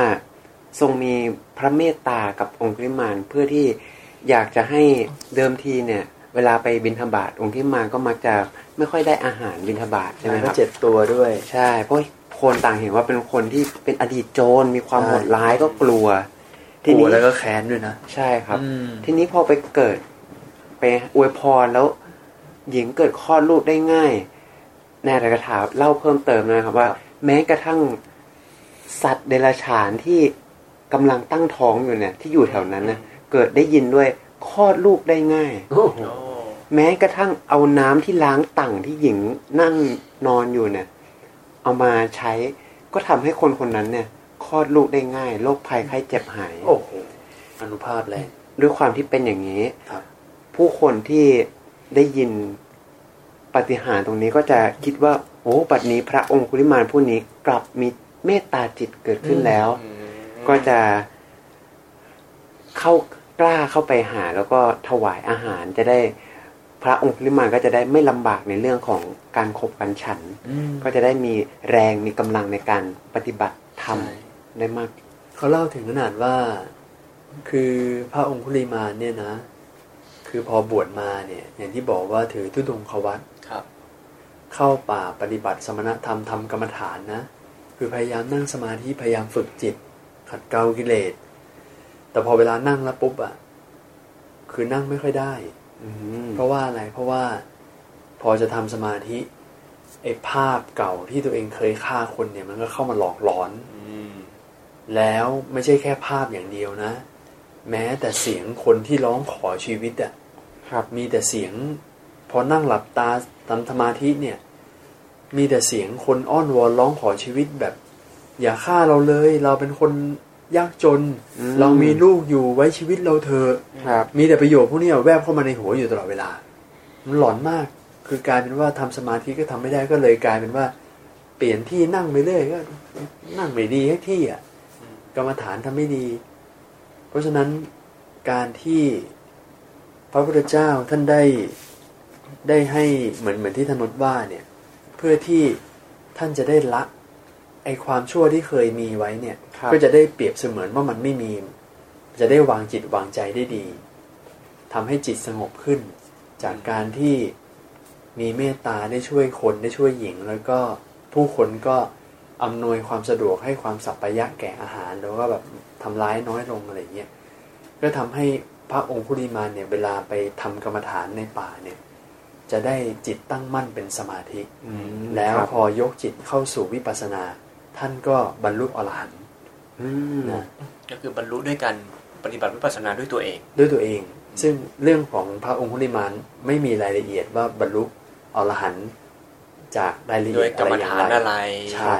ทรงมีพระเมตตากับองคุลิมานเพื่อที่อยากจะให้เดิมทีเนี่ย เวลาไปบินทบาทองคุลิมานก็มักจะไม่ค่อยได้อาหารบินทบาทใช่ไหมคก็รับเจ็ดตัวด้วย ใช่เพราะคนต่างเห็นว่าเป็นคนที่เป็นอดีตโจรมีความใช่โหดร้ายก็กลัว ทีกลันี้วแล้วก็แค้นด้วยนะใช่ครับอืมทีนี้พอไปเกิด ไปอวยพรแล้ว หญิงเกิดคลอดลูกได้ง่าย ในอัตถกถาเล่าเพิ่มเติมนะครับว่า แม้กระทั่งสัตว์เดรัจฉานที่กำลังตั้งท้องอยู่เนี่ย ที่อยู่แถวนั้นนะเกิดได้ยินด้วยคลอดลูกได้ง่ายโอ้โหโอ้แม้กระทั่งเอาน้ำที่ล้างตั่งที่หญิงนั่งนอนอยู่เนี่ย เอามาใช้ก็ทำให้คนคนนั้นเนี่ยคลอดลูกได้ง่ายโรคภัยไข้เจ็บหาย โอ้โหอนุภาพแรงด้วยความที่เป็นอย่างนี้ครับผู้คนที่ได้ยิน ปาฏิหารย์ตรงนี้ก็จะคิดว่าโอ้ปัดนี้พระองคุลิมานผู้นี้กลับมีเมตตาจิตเกิดขึ้นแล้วอืมก็จะเข้ากล้าเข้าไปหาแล้วก็ถวายอาหารจะได้พระองคุลิมานก็จะได้ไม่ลำบากในเรื่องของการขบกันฉันอืมก็จะได้มีแรงมีกำลังในการปฏิบัติธรรมใช่ได้มาก เขาเล่าถึงขนาดว่า คือพระองคุลิมานเนี่ยนะ คือพอบวชมาเนี่ย อย่างที่บอกว่าถือทุดงควัตครับ เข้าป่าปฏิบัติสมณธรรมทำกรรมฐานนะ คือพยายามนั่งสมาธิพยายามฝึกจิต ขัดเกลากิเลส แต่พอเวลานั่งแล้วปุ๊บอะคือนั่งไม่ค่อยได้อืมเพราะว่าอะไรเพราะว่าพอจะทำสมาธิไอ้ภาพเก่าที่ตัวเองเคยฆ่าคนเนี่ย มันก็เข้ามาหลอกหลอนอืมแล้วไม่ใช่แค่ภาพอย่างเดียวนะ แม้แต่เสียงคนที่ร้องขอชีวิตอะครับมีแต่เสียง พอนั่งหลับตา ทำสมาธิเนี่ย มีแต่เสียงคนอ้อนวอนร้องขอชีวิตแบบ อย่าฆ่าเราเลย เราเป็นคนยากจนอืมเรามีลูกอยู่ไว้ชีวิตเราเถอะครับมีแต่ประโยชน์พวกนี้แวบเข้ามาในหัวอยู่ตลอดเวลา มันหลอนมาก คือกลายเป็นว่าทำสมาธิก็ทำไม่ได้ก็เลยกลายเป็นว่า เปลี่ยนที่นั่งไปเรื่อยก็ นั่งไม่ดีให้ที่อะกรรมฐานทำไม่ดี เพราะฉะนั้นการที่พระพุทธเจ้าท่านได้ ได้ให้เหมือนเหมือนที่ธนุษว่าเนี่ย เพื่อที่ท่านจะได้ละไอความชั่วที่เคยมีไว้เนี่ยครับก็จะได้เปรียบเสมือนว่ามันไม่มี จะได้วางจิตวางใจได้ดีทำให้จิตสงบขึ้น จากการที่มีเมตตาได้ช่วยคนได้ช่วยหญิง แล้วก็ผู้คนก็อำนวยความสะดวกให้ความสัปปายะแก่อาหาร แล้วก็แบบทำร้ายน้อยลงอะไรเงี้ยก็ทำให้พระองคุลิมานเนี่ยเวลาไปทำกรรมฐานในป่าเนี่ย จะได้จิตตั้งมั่นเป็นสมาธิอืมแล้วครับพอยกจิตเข้าสู่วิปัสสนา ท่านก็บรรลุอรหันต์อืมนะก็คือบรรลุด้วยการปฏิบัติวิปัสสนาด้วยตัวเอง ด้วยตัวเอง ซึ่งเรื่องของพระองคุลิมานไม่มีรายละเอียดว่าบรรลุอรหันต์จากรายละโดเอียยดกรรมอะไรอย่าฐางนไรอะไรใช่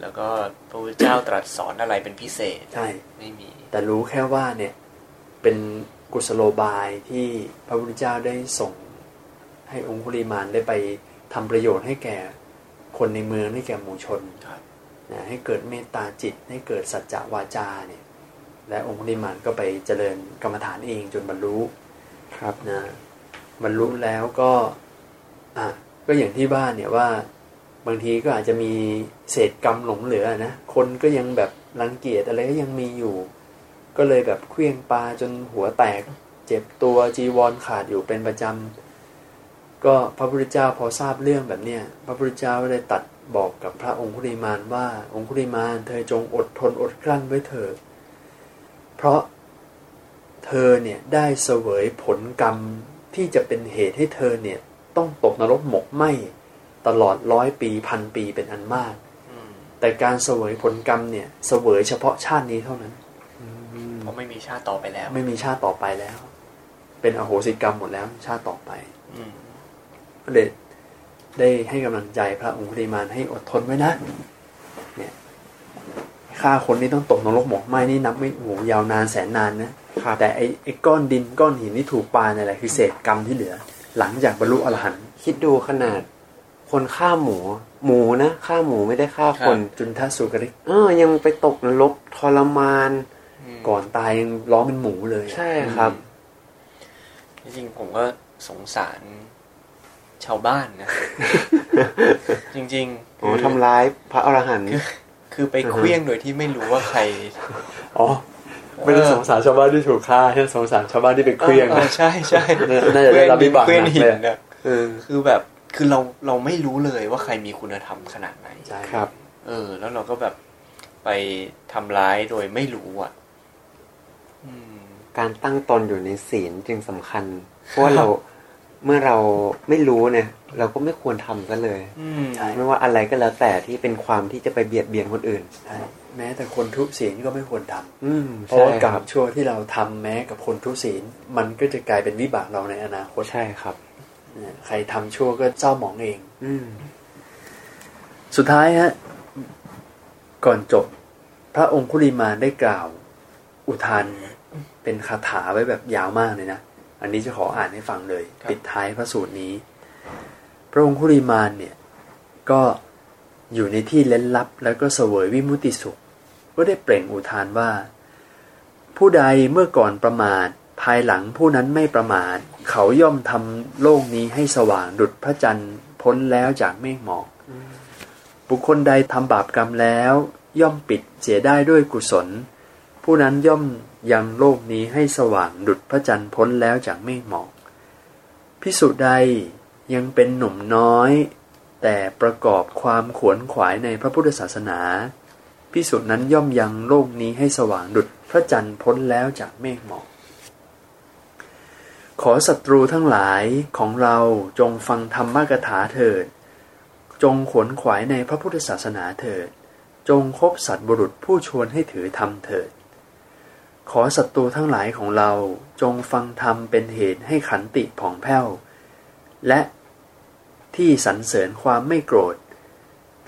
แล้วก็พระพุทธเจ้าตรัสสอนอะไรเป็นพิเศษใช่ไม่มี แต่รู้แค่ว่าเนี่ยเป็นกุศโลบายที่พระพุทธเจ้าได้ส่ง ให้องคุลิมานได้ไปทำประโยชน์ให้แก่คนในเมืองให้แก่หมู่ชนครับนะให้เกิดเมตตาจิต ให้เกิดสัจจะวาจาเนี่ย และองคุลิมานก็ไปเจริญกรรมฐานเองจนบรรลุครับนะบรรลุแล้วก็อะก็อย่างที่บ้านเนี่ยว่าบางทีก็อาจจะมีเศษกรรมหลงเหลือนะคนก็ยังแบบรังเกียจอะไรก็ยังมีอยู่ ก็เลยแบบเคลี้ยงปลาจนหัวแตก เจ็บตัวจีวรขาดอยู่เป็นประจำ ก็พระพุทธเจ้าพอทราบเรื่องแบบเนี้ยพระพุทธเจ้าก็เลยตัดบอกกับพระองคุลิมานว่าองคุลิมาน เธอจงอดทนอดกลั้นไว้เถิดเพราะเธอเนี่ยได้เสวยผลกรรมที่จะเป็นเหตุให้เธอเนี่ย ต้องตกนรกหมกไหมตลอดร้อยปีพันปีเป็นอันมากอืมแต่การเสวยผลกรรมเนี่ยเสวยเฉพาะชาตินี้เท่านั้นเพราะไม่มีชาติต่อไปแล้ว ไม่มีชาติต่อไปแล้ว เป็นอโหสิกรรมหมดแล้วชาติต่อไปอืม ก็เลยได้ให้กำลังใจพระองคุลิมานให้อดทนไว้นะ เนี่ยฆ่าคนนี่ต้องตกนรกหมกไหมนี่นับไม่โอ้โหยาวนานแสนนานนะครับแต่ไอ้ไอ้ก้อนดินก้อนหินที่ถูกปาเนี่ยแหละคือเศษกรรมที่เหลือ หลังจากบรรลุอรหันต์คิดดูขนาด คนฆ่าหมู หมูนะฆ่าหมูไม่ได้ฆ่าคนจุนทัสสุกริกเออ ยังไปตกนรกทรมาน ก่อนตายยังร้องเป็นหมูเลย ใช่ครับ จริงๆผมก็สงสาร ชาวบ้านนะ จริงๆโอ้คือทำร้ายพระอรหันต์คือคือไปเคลี้ยงโดยที่ไม่รู้ว่าใคร อ๋อไม่ได้สงสารชาวบ้านที่ถูกฆ่าแค่สงสารชาวบ้านที่เป็นเครื่องออใช่ใช่น่าจะได้รับวิบากเคลี้ยงหนักหิเลยนนะเออคือแบบคือเราเราไม่รู้เลยว่าใครมีคุณธรรมขนาดไหนใช่ครับ เออ แล้วเราก็แบบไปทำร้ายโดยไม่รู้อะอืมการตั้งตนอยู่ในศีลจึงสำคัญ เพราะว่าเรา เมื่อเราไม่รู้เนี่ย เราก็ไม่ควรทำกันเลยอืมใช่ไม่ว่าอะไรก็แล้วแต่ที่เป็นความที่จะไปเบียดเบียนคนอื่นใช่แม้แต่คนทุศีลก็ไม่ควรทำอืมเพราะว่าใช่กรครรัมบชั่วที่เราทำแม้กับคนทุศีล มันก็จะกลายเป็นวิบากเราในอนาคตใช่ครับเนี่ยใครทำชั่วก็เศร้าหมองเองอืมสุดท้ายฮะ ก่อนจบ พระองคุลิมานได้กล่าว อุทานเป็นคาถาไว้แบบยาวมากเลยนะ อันนี้จะขออ่านให้ฟังเลยครับปิดท้ายพระสูตรนี้ พระองคุลิมานเนี่ย ก็อยู่ในที่เล้นลับ แล้วก็เสวยวิมุตติสุข ก็ได้เปล่งอุทานว่า ผู้ใดเมื่อก่อนประมาท ภายหลังผู้นั้นไม่ประมาท เขาย่อมทำโลกนี้ให้สว่างดุจพระจันทร์พ้นแล้วจากเมฆหมอกบุคคลใดทำบาปกรรมแล้ว ย่อมปิดเสียได้ด้วยกุศล ผู้นั้นย่อมยังโลกนี้ให้สว่างดุจพระจันทร์พ้นแล้วจากเมฆหมอกพิสุใดยังเป็นหนุ่มน้อย แต่ประกอบความขวนขวายในพระพุทธศาสนาพิสุนั้นย่อมยังโลกนี้ให้สว่างดุจพระจันทร์พ้นแล้วจากเมฆหมอกขอศัตรูทั้งหลายของเราจงฟังธรรมกถาเถิด จงขวนขวายในพระพุทธศาสนาเถิด จงคบสัตว์บุรุษผู้ชวนให้ถือธรรมเถิด ขอศัตรูทั้งหลายของเราจงฟังธรรมเป็นเหตุให้ขันติผ่องแผ้ว และที่สรรเสริญความไม่โกรธ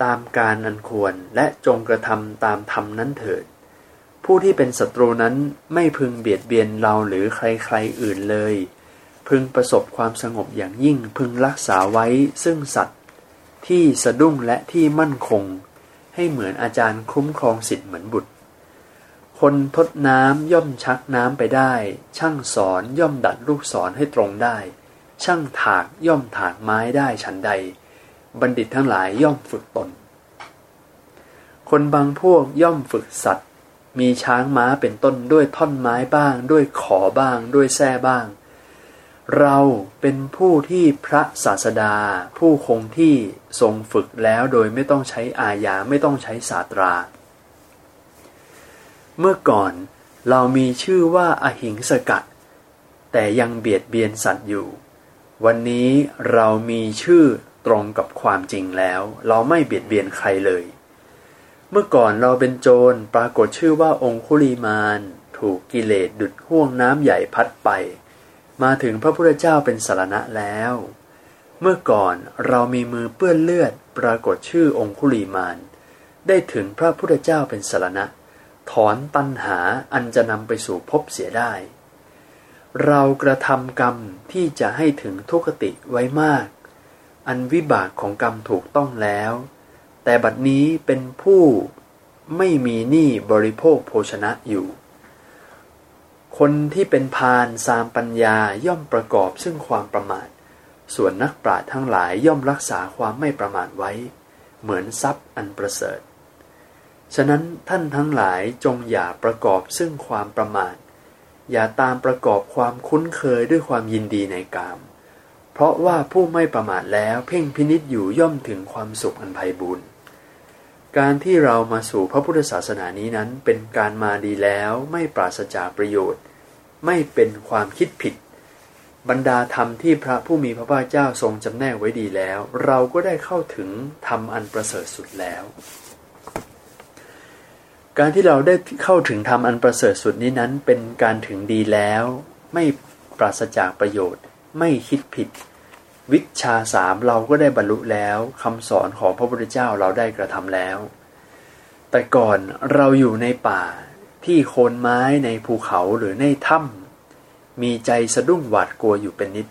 ตามการอันควรและจงกระทำตามธรรมนั้นเถิด ผู้ที่เป็นศัตรูนั้นไม่พึงเบียดเบียนเราหรือใครๆอื่นเลย พึงประสบความสงบอย่างยิ่งพึงรักษาไว้ซึ่งสัตว์ที่สะดุ้งและที่มั่นคง ให้เหมือนอาจารย์คุ้มครองสิทธิ์เหมือนบุตร คนทดน้ำย่อมชักน้ำไปได้ ช่างสอนย่อมดัดลูกศรให้ตรงได้ ช่างถากย่อมถากไม้ได้ฉันใด บัณฑิตทั้งหลายย่อมฝึกตน คนบางพวกย่อมฝึกสัตว์ มีช้างม้าเป็นต้นด้วยท่อนไม้บ้าง ด้วยขอบ้าง ด้วยแส้บ้าง เราเป็นผู้ที่พระศาสดา ผู้คงที่ทรงฝึกแล้วโดยไม่ต้องใช้อาญาไม่ต้องใช้ศาสตรา เมื่อก่อนเรามีชื่อว่าอหิงสกัด แต่ยังเบียดเบียนสัตว์อยู่ วันนี้เรามีชื่อตรงกับความจริงแล้ว เราไม่เบียดเบียนใครเลย เมื่อก่อนเราเป็นโจรปรากฏชื่อว่าองคุลีมานถูกกิเลสดุดห่วงน้ำใหญ่พัดไป มาถึงพระพุทธเจ้าเป็นสารณะแล้ว เมื่อก่อนเรามีมือเปื้อนเลือด ปรากฏชื่อองคุลีมานได้ถึงพระพุทธเจ้าเป็นสารณะ ถอนตัณหาอันจะนำไปสู่ภพเสียได้ เรากระทำกรรมที่จะให้ถึงทุกติไว้มาก อันวิบากของกรรมถูกต้องแล้ว แต่บัดนี้เป็นผู้ไม่มีหนี้บริโภคโภชนะอยู่ คนที่เป็นพานสามปัญญาย่อมประกอบซึ่งความประมาท ส่วนนักปราชญ์ทั้งหลายย่อมรักษาความไม่ประมาทไว้ เหมือนทรัพย์อันประเสริฐ ฉะนั้นท่านทั้งหลายจงอย่าประกอบซึ่งความประมาท อย่าตามประกอบความคุ้นเคยด้วยความยินดีในกาม เพราะว่าผู้ไม่ประมาทแล้วเพ่งพินิษอยู่ย่อมถึงความสุขอันไพบูรณ์การที่เรามาสู่พระพุทธศาสนานี้นั้นเป็นการมาดีแล้วไม่ปราศจากประโยชน์ ไม่เป็นความคิดผิด บรรดาธรรมที่พระผู้มีพระภาคเจ้าทรงจำแนกไว้ดีแล้ว เราก็ได้เข้าถึงธรรมอันประเสริฐสุดแล้ว การที่เราได้เข้าถึงธรรมอันประเสริฐสุดนี้นั้น เป็นการถึงดีแล้ว ไม่ปราศจากประโยชน์ ไม่คิดผิด วิชาสามเราก็ได้บรรลุแล้วคำสอนของพระพุทธเจ้าเราได้กระทำแล้ว แต่ก่อนเราอยู่ในป่าที่โคนไม้ในภูเขาหรือในถ้ำมีใจสะดุ้งหวาดกลัวอยู่เป็นนิด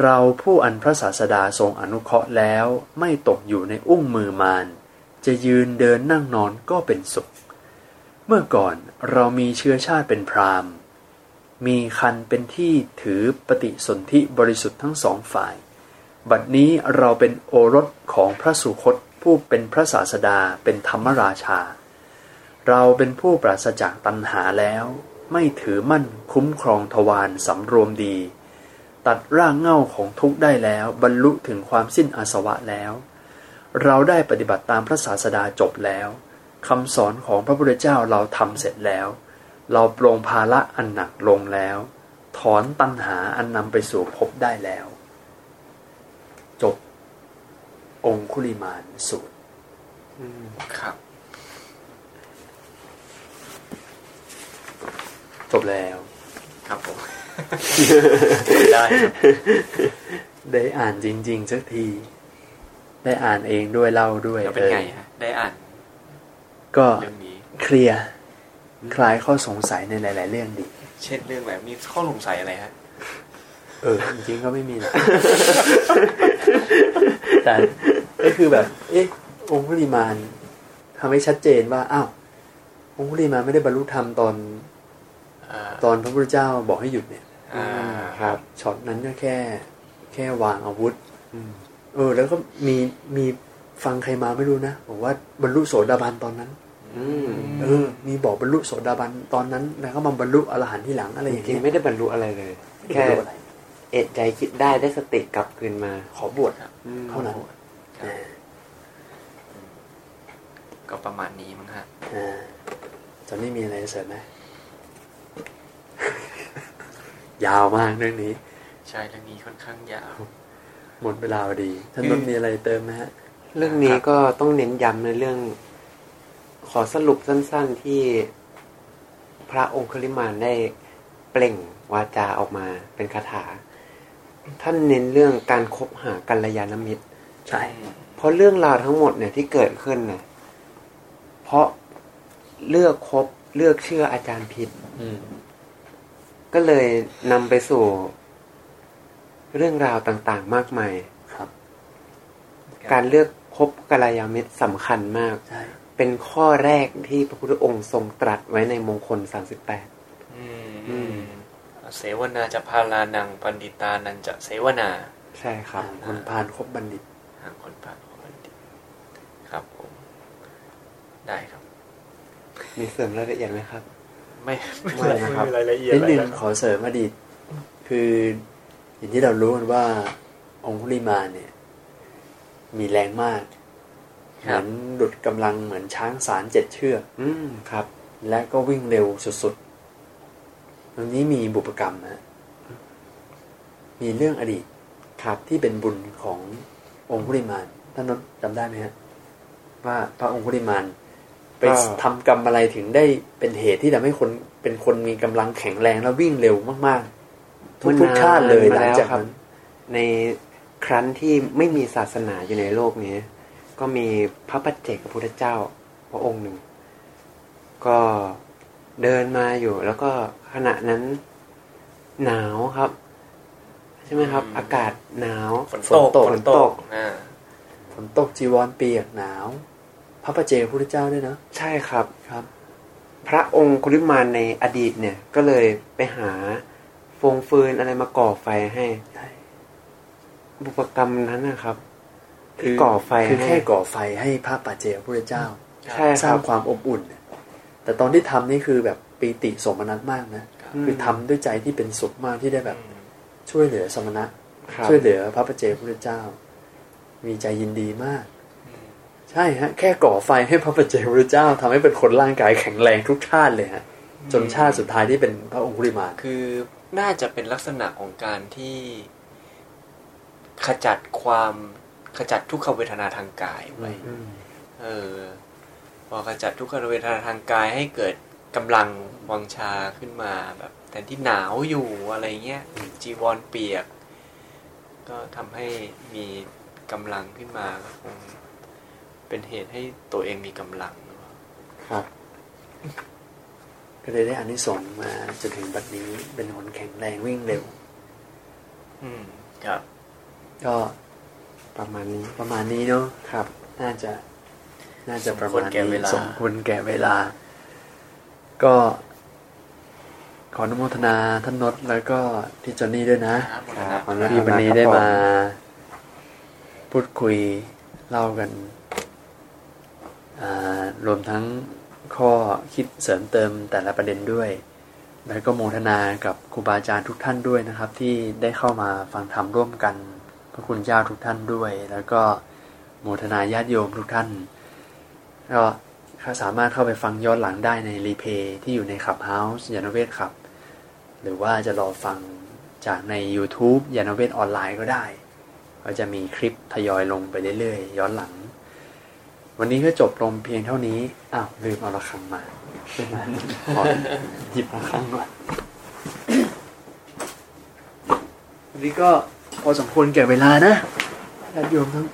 เราผู้อันพระศาสดาทรงอนุเคราะห์แล้ว ไม่ตกอยู่ในอุ้งมือมารจะยืนเดินนั่งนอนก็เป็นสุข เมื่อก่อนเรามีเชื้อชาติเป็นพราหมณ์ มีคันเป็นที่ถือปฏิสนธิบริสุทธิ์ทั้งสองฝ่าย บัดนี้เราเป็นโอรสของพระสุคตผู้เป็นพระศาสดาเป็นธรรมราชา เราเป็นผู้ปราศจากตัณหาแล้ว ไม่ถือมั่นคุ้มครองทวารสำรวมดี ตัดร่างเง่าของทุกข์ได้แล้วบรรลุถึงความสิ้นอาสวะแล้ว เราได้ปฏิบัติตามพระศาสดาจบแล้ว คำสอนของพระพุทธเจ้าเราทำเสร็จแล้ว เราปรงภาระอันหนักลงแล้ว ถอนตัณหาอันนำไปสู่ภพได้แล้ว จบองคุลิมานสูตรครับ จบแล้ว ครับผม ได้ครับได้อ่านจริง ๆ สักที ได้อ่านเองด้วยเล่าด้วยแล้วเป็นไงออฮะได้อ่าน ก็เรื่องนี้เคลียร์คลายข้อสงสัยในหลาย ๆ เรื่องดี เช่นเรื่องแบบมีข้อสงสัยอะไรฮะเออจริงๆก็ไม่มีนะแต่ก็คือแบบ เอ๊ะ องคุลิมานทำให้ชัดเจนว่าอ้าวองคุลิมาลไม่ได้บรรลุธรรมตอนอ่าตอนพระพุทธเจ้าบอกให้หยุดเนี่ยอ่าครับช็อตนั้นก็แค่ แค่วางอาวุธอืมเออ แล้วก็มีมี ฟังใครมาไม่รู้นะบอกว่าบรรลุโสดาบันตอนนั้นอืมเออ มีบอกบรรลุโสดาบันตอนนั้นแล้วก็มาบรรลุอรหันต์ทีหลังอะไรอย่างริเงี้ย จริงๆไม่ได้บรรลุอะไรเลยไม่แค่รู้อะไรเอะใจคิดได้ได้สติกลับคืนมา ขอบวชครับอืมเท่านั้นครับอ่าก็ประมาณนี้มั้งฮะอ่าจอนนี่มีอะไรจะเสริมไหมยาวมากเรื่องนี้ ใช่เรื่องนี้ค่อนข้างยาว หมดเวลาพอดีท่านนนท์มีอะไรเติมไหมฮะ เรื่องนี้ก็ต้องเน้นย้ำในเรื่อง ขอสรุปสั้น ๆที่พระองค์คลิมานได้เปล่งวาจาออกมาเป็นคาถา ท่านเน้นเรื่องการคบหากัลยาณมิตร ใช่ เพราะเรื่องราวทั้งหมดเนี่ยที่เกิดขึ้นเนี่ยเพราะเลือกคบเลือกเชื่ออาจารย์ผิดอืมก็เลยนำไปสู่ เรื่องราวต่าง ๆ มากมายครับ การเลือก คบกัลยาณมิตรสำคัญมากใช่เป็นข้อแรกที่พระพุทธองค์ทรงตรัสไว้ในมงคล38อืมอืมเสวนาจะพาลานังปันดิตานันจะเสวนา ใช่ครับอ่าคนพานครบบัณฑิตหางคนผ่านของบัณฑิต ครับผม ได้ครับ มีเสริมรายละเอียดไหมครับ ไม่ไม่ไม่นะครับมีรายละเอียดนิดอะไรนึงแล้วขอเสริมอดีต คืออย่างที่เรารู้กันว่าองคุลิมานเนี่ย มีแรงมาก เหมือนดุดกำลังเหมือนช้างสารเจ็ดเชือกอืมครับ และก็วิ่งเร็วสุดๆ ตรงนี้มีบุพกรรมนะมีเรื่องอดีตครับที่เป็นบุญขององคุลิมานท่านนนท์จำได้ไหมฮะว่าพระองคุลิมานไปก็ทำกรรมอะไรถึงได้เป็นเหตุที่ทำให้คนเป็นคนมีกำลังแข็งแรงและวิ่งเร็วมากๆ ทุกทุกๆชาติเลยหลังจากนั้นใน ครั้นที่ไม่มีศาสนาอยู่ในโลกนี้ ก็มีพระปัจเจกพุทธเจ้าพระองค์หนึ่ง ก็เดินมาอยู่ แล้วก็ขณะนั้นหนาวครับ ใช่ไหมครับ อากาศหนาวฝนตกฝนตกอ่าฝนตกจีวรเปียกหนาว พระประเจกพุทธเจ้าด้วยนะใช่ครับครับ พระองค์คุลิมานในอดีตเนี่ย ก็เลยไปหาฟงฟืนอะไรมาก่อไฟให้ใช่ บุปกรรมนั้นนะครับคืที่ก่อไฟคือให้แค่ก่อไฟให้พระปัจเจกพุทธเจ้าใช่สคร้ารังบความอบอุ่นเนี่ยแต่ตอนที่ทำนี่คือแบบปีติสมนัตมากนะอืมคือทำด้วยใจที่เป็นสุขมากที่ได้แบบช่วยเหลือสมณะครับช่วยเหลือพระประเจกพุทธเจ้า มีใจยินดีมากใช่ฮะแค่ก่อไฟให้พระประเจกพุทธเจ้าทำให้เป็นคนร่างกายแข็งแรงทุกชาติเลยฮะจนชาติสุดท้ายที่เป็นพระองคุลิมานคือน่าจะเป็นลักษณะของการที่ ขจัดความขจัดทุกขเวทนาทางกายไว้อืมเออพอขจัดทุกขเวทนาทางกายให้เกิดกำลังวังชาขึ้นมาแบบแทนที่หนาวอยู่อะไรเงี้ยจีวรเปียก ก็ทำให้มีกำลังขึ้นมาก็คงเป็นเหตุให้ตัวเองมีกำลังหรือเปล่าครับ ก็เลยได้อานิสงส์มาจนถึงบัดนี้เป็นคนแข็งแรงวิ่งเร็ว อืมครับ ก็ประมาณนี้ประมาณนี้เนาะครับ น่าจะ น่าจะประสมควมาณรแก่เวนี้ลาสมควรแก่เวลา ก็ ขออนุโมทนาท่านนศแล้วก็พี่จอนนี่ด้วยนะครับครับที่วันนี้ได้มา พูดคุยเล่ากันอ่ารวมทั้งข้อคิดเสริมเติมแต่ละประเด็นด้วย แล้วก็โมทนากับครูบาอาจารย์ทุกท่านด้วยนะครับ ที่ได้เข้ามาฟังธรรมร่วมกันพ ระคุณเจ้าทุกท่านด้วย แล้วก็โมทนาญาติโยมทุกท่านก็สามารถเข้าไปฟังย้อนหลังได้ในรีเพย์ที่อยู่ในขับเฮาส์ยานเวทขับ หรือว่าจะรอฟังจากใน YouTube ยานเวทออนไลน์ก็ได้ ก็จะมีคลิปทยอยลงไปเรื่อยๆ ย้อนหลัง วันนี้ก็จบลงเพียงเท่านี้ อ้าว ลืมเอาระฆังมาใช่ไหมขอหยิบระฆังก่อนวันนี้ก็ พอสมควรแก่เวลานะญาติโยมทั้ง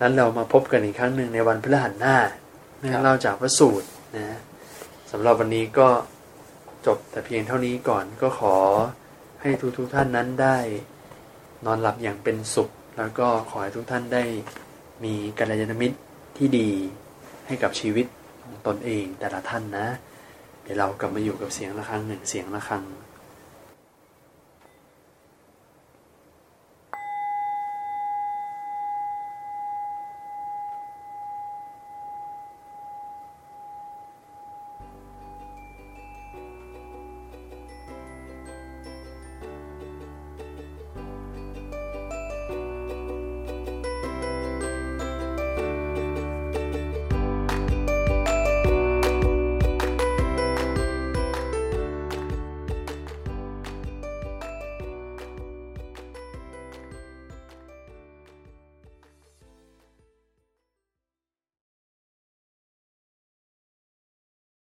นั้นเรามาพบกันอีกครั้งหนึ่งในวันพฤหัสหน้าเรื่องเล่าจากพระสูตรนะสำหรับวันนี้ก็จบแต่เพียงเท่านี้ก่อนก็ขอให้ทุกทุกๆท่านนั้นได้ นอนหลับอย่างเป็นสุข แล้วก็ขอให้ทุกท่านได้มีกัลยาณมิตรที่ดีให้กับชีวิตของตนเองแต่ละท่านนะ เดี๋ยวเรากลับมาอยู่กับเสียงะระฆังหนึ่งเสียงะระฆัง